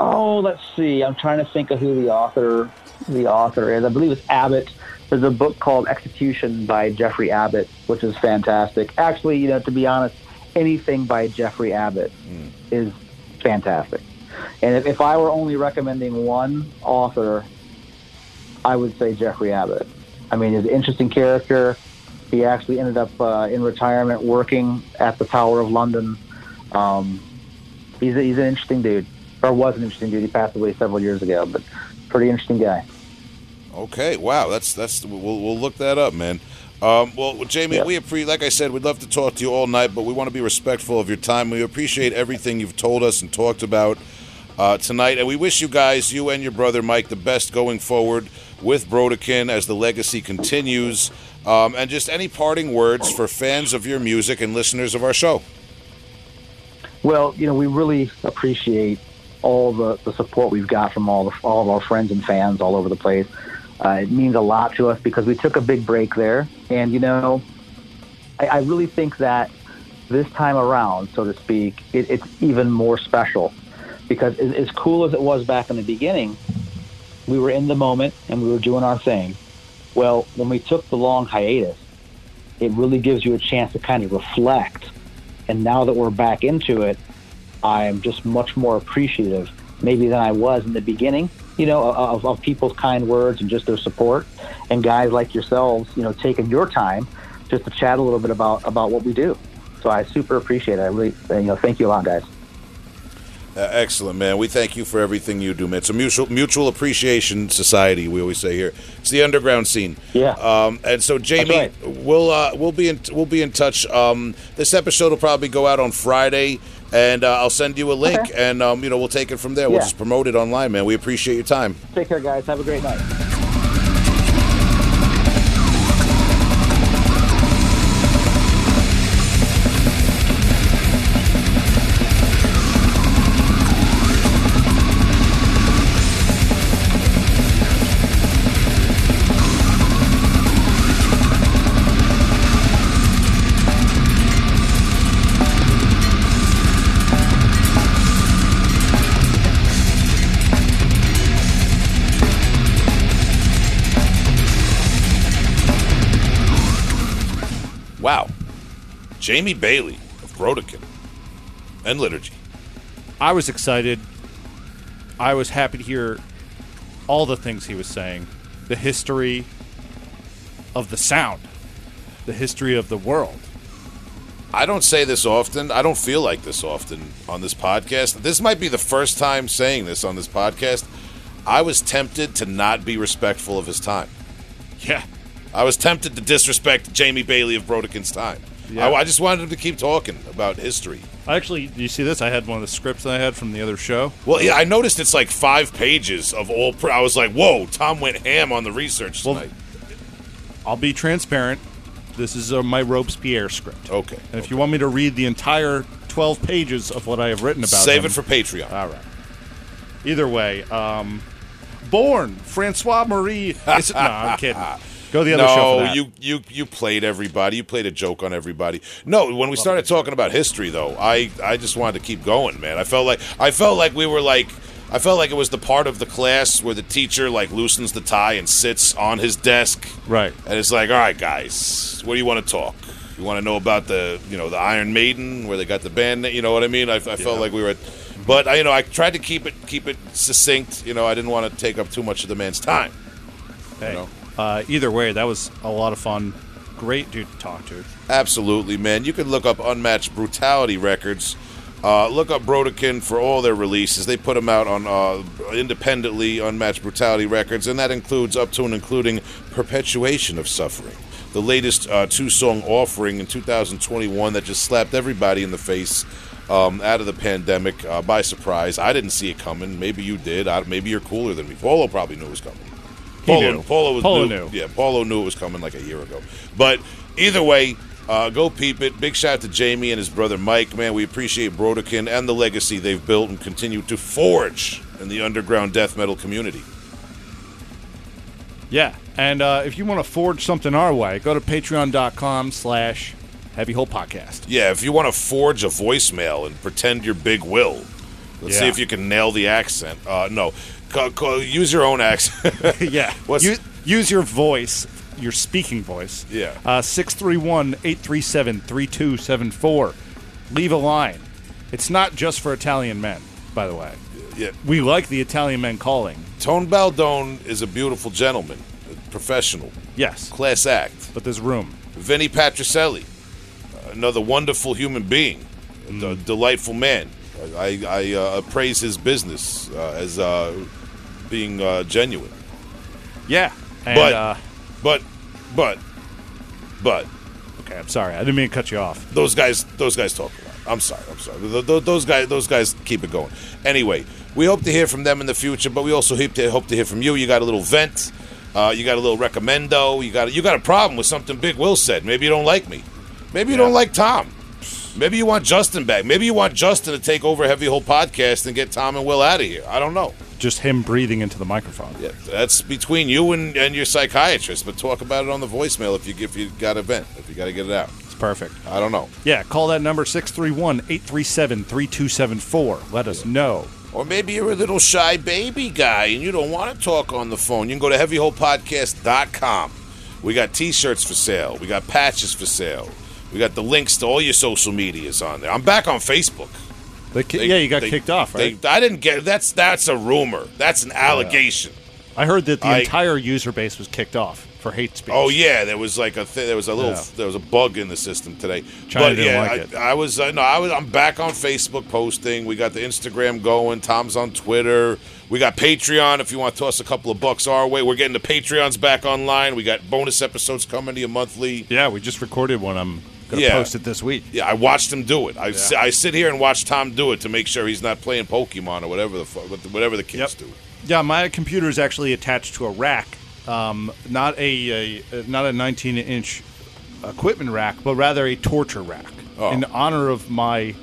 Speaker 3: Oh, let's see. I'm trying to think of who the author the author is. I believe it's Abbott. There's a book called Execution by Geoffrey Abbott, which is fantastic. Actually, you know, to be honest, anything by Geoffrey Abbott is fantastic. And if, if I were only recommending one author, I would say Geoffrey Abbott. I mean, he's an interesting character. He actually ended up uh, in retirement working at the Tower of London. Um, he's, a, he's an interesting dude, or was an interesting dude. He passed away several years ago, but pretty interesting guy.
Speaker 2: Okay, wow, that's that's we'll we'll look that up, man. Um, well, Jamie,
Speaker 3: Yeah.
Speaker 2: we appreciate. Like I said, we'd love to talk to you all night, but we want to be respectful of your time. We appreciate everything you've told us and talked about uh, tonight, and we wish you guys, you and your brother Mike, the best going forward with Brodequin as the legacy continues. Um, and just any parting words for fans of your music and listeners of our show.
Speaker 3: Well, you know, we really appreciate all the, the support we've got from all the, all of our friends and fans all over the place. Uh, it means a lot to us because we took a big break there, and you know, I, I really think that this time around, so to speak, it, it's even more special because as, as cool as it was back in the beginning, we were in the moment and we were doing our thing. Well, when we took the long hiatus, it really gives you a chance to kind of reflect. And now that we're back into it, I'm just much more appreciative, maybe than I was in the beginning. You know, of, of people's kind words and just their support, and guys like yourselves, you know, taking your time just to chat a little bit about about what we do. So I super appreciate it. I really, you know, thank you a lot, guys.
Speaker 2: Uh, excellent, man. We thank you for everything you do, man. It's a mutual mutual appreciation society. We always say here. It's the underground scene.
Speaker 3: Yeah.
Speaker 2: Um, and so, Jamie,
Speaker 3: right.
Speaker 2: we'll uh, we'll be in we'll be in touch. Um, this episode will probably go out on Friday, and uh, I'll send you a link,
Speaker 3: Okay.
Speaker 2: and um, you know we'll take it from there. We'll just promote it online, man. We appreciate your time.
Speaker 3: Take care, guys. Have a great night.
Speaker 2: Jamie Bailey of Brodequin and Liturgy.
Speaker 1: I was excited. I was happy to hear all the things he was saying. The history of the sound, the history of the world,
Speaker 2: I don't say this often. I don't feel like this often on this podcast. This might be the first time saying this on this podcast. I was tempted to not be respectful of his time.
Speaker 1: Yeah.
Speaker 2: I was tempted to disrespect Jamie Bailey of Brodequin's time.
Speaker 1: Yeah.
Speaker 2: I, I just wanted him to keep talking about history.
Speaker 1: Actually, do you see this? I had one of the scripts I had from the other show.
Speaker 2: Well, yeah, I noticed it's like five pages of all. Pre- I was like, "Whoa!" Tom went ham on the research
Speaker 1: Well,
Speaker 2: tonight.
Speaker 1: I'll be transparent. This is uh, my Robespierre script.
Speaker 2: Okay,
Speaker 1: And if you want me to read the entire 12 pages of what I have written about
Speaker 2: Save
Speaker 1: him-
Speaker 2: it for Patreon.
Speaker 1: All right. Either way, um, born Francois Marie. Is, no, I'm kidding. Go the other show.
Speaker 2: no, you you you played everybody. You played a joke on everybody. No, when we started talking about history, though, I I just wanted to keep going, man. I felt like I felt like we were like. I felt like it was the part of the class where the teacher like loosens the tie and sits on his desk,
Speaker 1: Right.
Speaker 2: And it's like, all right, guys, what do you want to talk? You want to know about the you know the Iron Maiden where they got the band? You know what I mean? I, I felt like we were, at, but I, you know I tried to keep it keep it succinct. You know I didn't want to take up too much of the man's time.
Speaker 1: Hey,
Speaker 2: know.
Speaker 1: Uh, either way, that was a lot of fun. Great dude to talk to.
Speaker 2: Absolutely, man. You can look up Unmatched Brutality Records. Uh, look up Brodequin for all their releases. They put them out on uh, independently, Unmatched Brutality Records, and that includes up to and including Perpetuation of Suffering, the latest uh, two-song offering in 2021 that just slapped everybody in the face um, out of the pandemic uh, by surprise. I didn't see it coming. Maybe you did. I, maybe you're cooler than me. Paulo probably knew it was coming.
Speaker 1: He
Speaker 2: Paulo,
Speaker 1: knew.
Speaker 2: Paulo, was knew,
Speaker 1: knew.
Speaker 2: Yeah, Paulo knew it was coming like a year ago. But either way, uh, go peep it. Big shout out to Jamie and his brother Mike. Man, we appreciate Brodequin and the legacy they've built and continue to forge in the underground death metal community.
Speaker 1: Yeah, and uh, if you want to forge something our way, go to patreon.com slash heavy hole podcast.
Speaker 2: Yeah, if you want to forge a voicemail and pretend you're Big Will, let's see if you can nail the accent. Uh, no, ca- ca- use your own accent.
Speaker 1: yeah.
Speaker 2: What's-
Speaker 1: use, use your voice, your speaking voice.
Speaker 2: Yeah.
Speaker 1: Uh, 631 837 3274. Leave a line. It's not just for Italian men, by the way.
Speaker 2: yeah.
Speaker 1: We like the Italian men calling.
Speaker 2: Tone Baldone is a beautiful gentleman, a professional,
Speaker 1: Yes,
Speaker 2: class act.
Speaker 1: but there's room.
Speaker 2: Vinny Patricelli, another wonderful human being, a
Speaker 1: Mm.
Speaker 2: d- delightful man. I, I uh, praise his business uh, as uh, being uh, genuine.
Speaker 1: Yeah. And,
Speaker 2: But-
Speaker 1: uh,
Speaker 2: But, but, but
Speaker 1: okay, I'm sorry. I didn't mean to cut you off.
Speaker 2: those guys, those guys talk a lot. I'm sorry, I'm sorry. Th- th- Those guys, those guys keep it going. Anyway, we hope to hear from them in the future, but we also hope to hope to hear from you. You got a little vent, uh, you got a little recommendo, you got you got a problem with something Big Will said. Maybe you don't like me. Maybe you don't like Tom. Maybe you want Justin back. Maybe you want Justin to take over Heavy Hole Podcast and get Tom and Will out of here. I don't know.
Speaker 1: Just him breathing into the microphone.
Speaker 2: Yeah, that's between you and, and your psychiatrist. But talk about it on the voicemail if you if you got a vent, if you got to get it out.
Speaker 1: It's perfect.
Speaker 2: I don't know.
Speaker 1: Yeah, call that number 631 837 3274. Let us know.
Speaker 2: Or maybe you're a little shy baby guy and you don't want to talk on the phone. You can go to heavyholepodcast.com. We got t-shirts for sale. We got patches for sale. We got the links to all your social medias on there. I'm back on Facebook.
Speaker 1: They ki-
Speaker 2: They-
Speaker 1: yeah, you got
Speaker 2: they-
Speaker 1: kicked off,
Speaker 2: they-
Speaker 1: right?
Speaker 2: I didn't get that's that's a rumor. That's an allegation.
Speaker 1: I heard that the
Speaker 2: I-
Speaker 1: entire user base was kicked off for hate speech.
Speaker 2: Oh yeah, there was like a th- there was a little
Speaker 1: Yeah.
Speaker 2: there was a bug in the system today.
Speaker 1: China
Speaker 2: but
Speaker 1: didn't
Speaker 2: yeah,
Speaker 1: like
Speaker 2: I,
Speaker 1: it.
Speaker 2: I was uh, no, I was I'm back on Facebook posting. We got the Instagram going. Tom's on Twitter. We got Patreon. If you want to toss a couple of bucks our way, we're getting the Patreons back online. We got bonus episodes coming to you monthly.
Speaker 1: Yeah, we just recorded one. I'm to
Speaker 2: Yeah.
Speaker 1: post it this week.
Speaker 2: Yeah, I watched him do it. I, si- I sit here and watch Tom do it to make sure he's not playing Pokemon or whatever the fu- whatever the kids
Speaker 1: Yep.
Speaker 2: do.
Speaker 1: Yeah, my computer is actually attached to a rack, um, not a, a not a 19 inch equipment rack, but rather a torture rack.
Speaker 2: Oh.
Speaker 1: In honor of my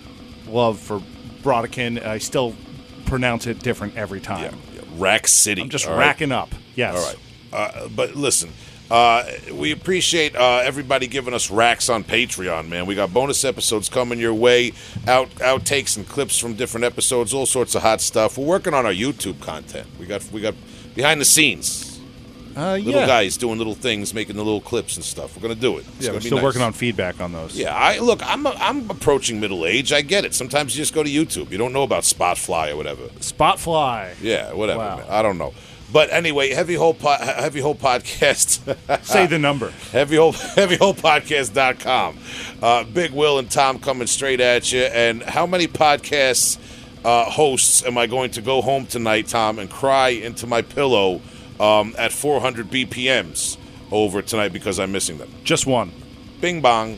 Speaker 1: love for Brodequin, I still pronounce it different every time.
Speaker 2: Yeah, yeah. Rack City.
Speaker 1: I'm just
Speaker 2: all right?
Speaker 1: racking up. Yes.
Speaker 2: All right. Uh, but listen, uh, we appreciate uh, everybody giving us racks on Patreon, man. We got bonus episodes coming your way, out outtakes and clips from different episodes, all sorts of hot stuff. We're working on our YouTube content. We got we got behind the scenes.
Speaker 1: Uh,
Speaker 2: Little
Speaker 1: yeah.
Speaker 2: guys doing little things, making the little clips and stuff. We're gonna do it. It's
Speaker 1: Yeah, we're still
Speaker 2: nice.
Speaker 1: working on feedback on those.
Speaker 2: Yeah, I look. I'm I'm approaching middle age. I get it. Sometimes you just go to YouTube. You don't know about Spotfly or whatever.
Speaker 1: Spotfly.
Speaker 2: Yeah, whatever.
Speaker 1: Wow.
Speaker 2: I don't know. But anyway, heavy hole po- heavy hole podcast.
Speaker 1: Say the number.
Speaker 2: Heavy hole, heavyholepodcast.com. Uh, Big Will and Tom coming straight at you. And how many podcasts uh, hosts am I going to go home tonight, Tom, and cry into my pillow um, at 400 BPMs over tonight because I'm missing them?
Speaker 1: Just one.
Speaker 2: Bing bong.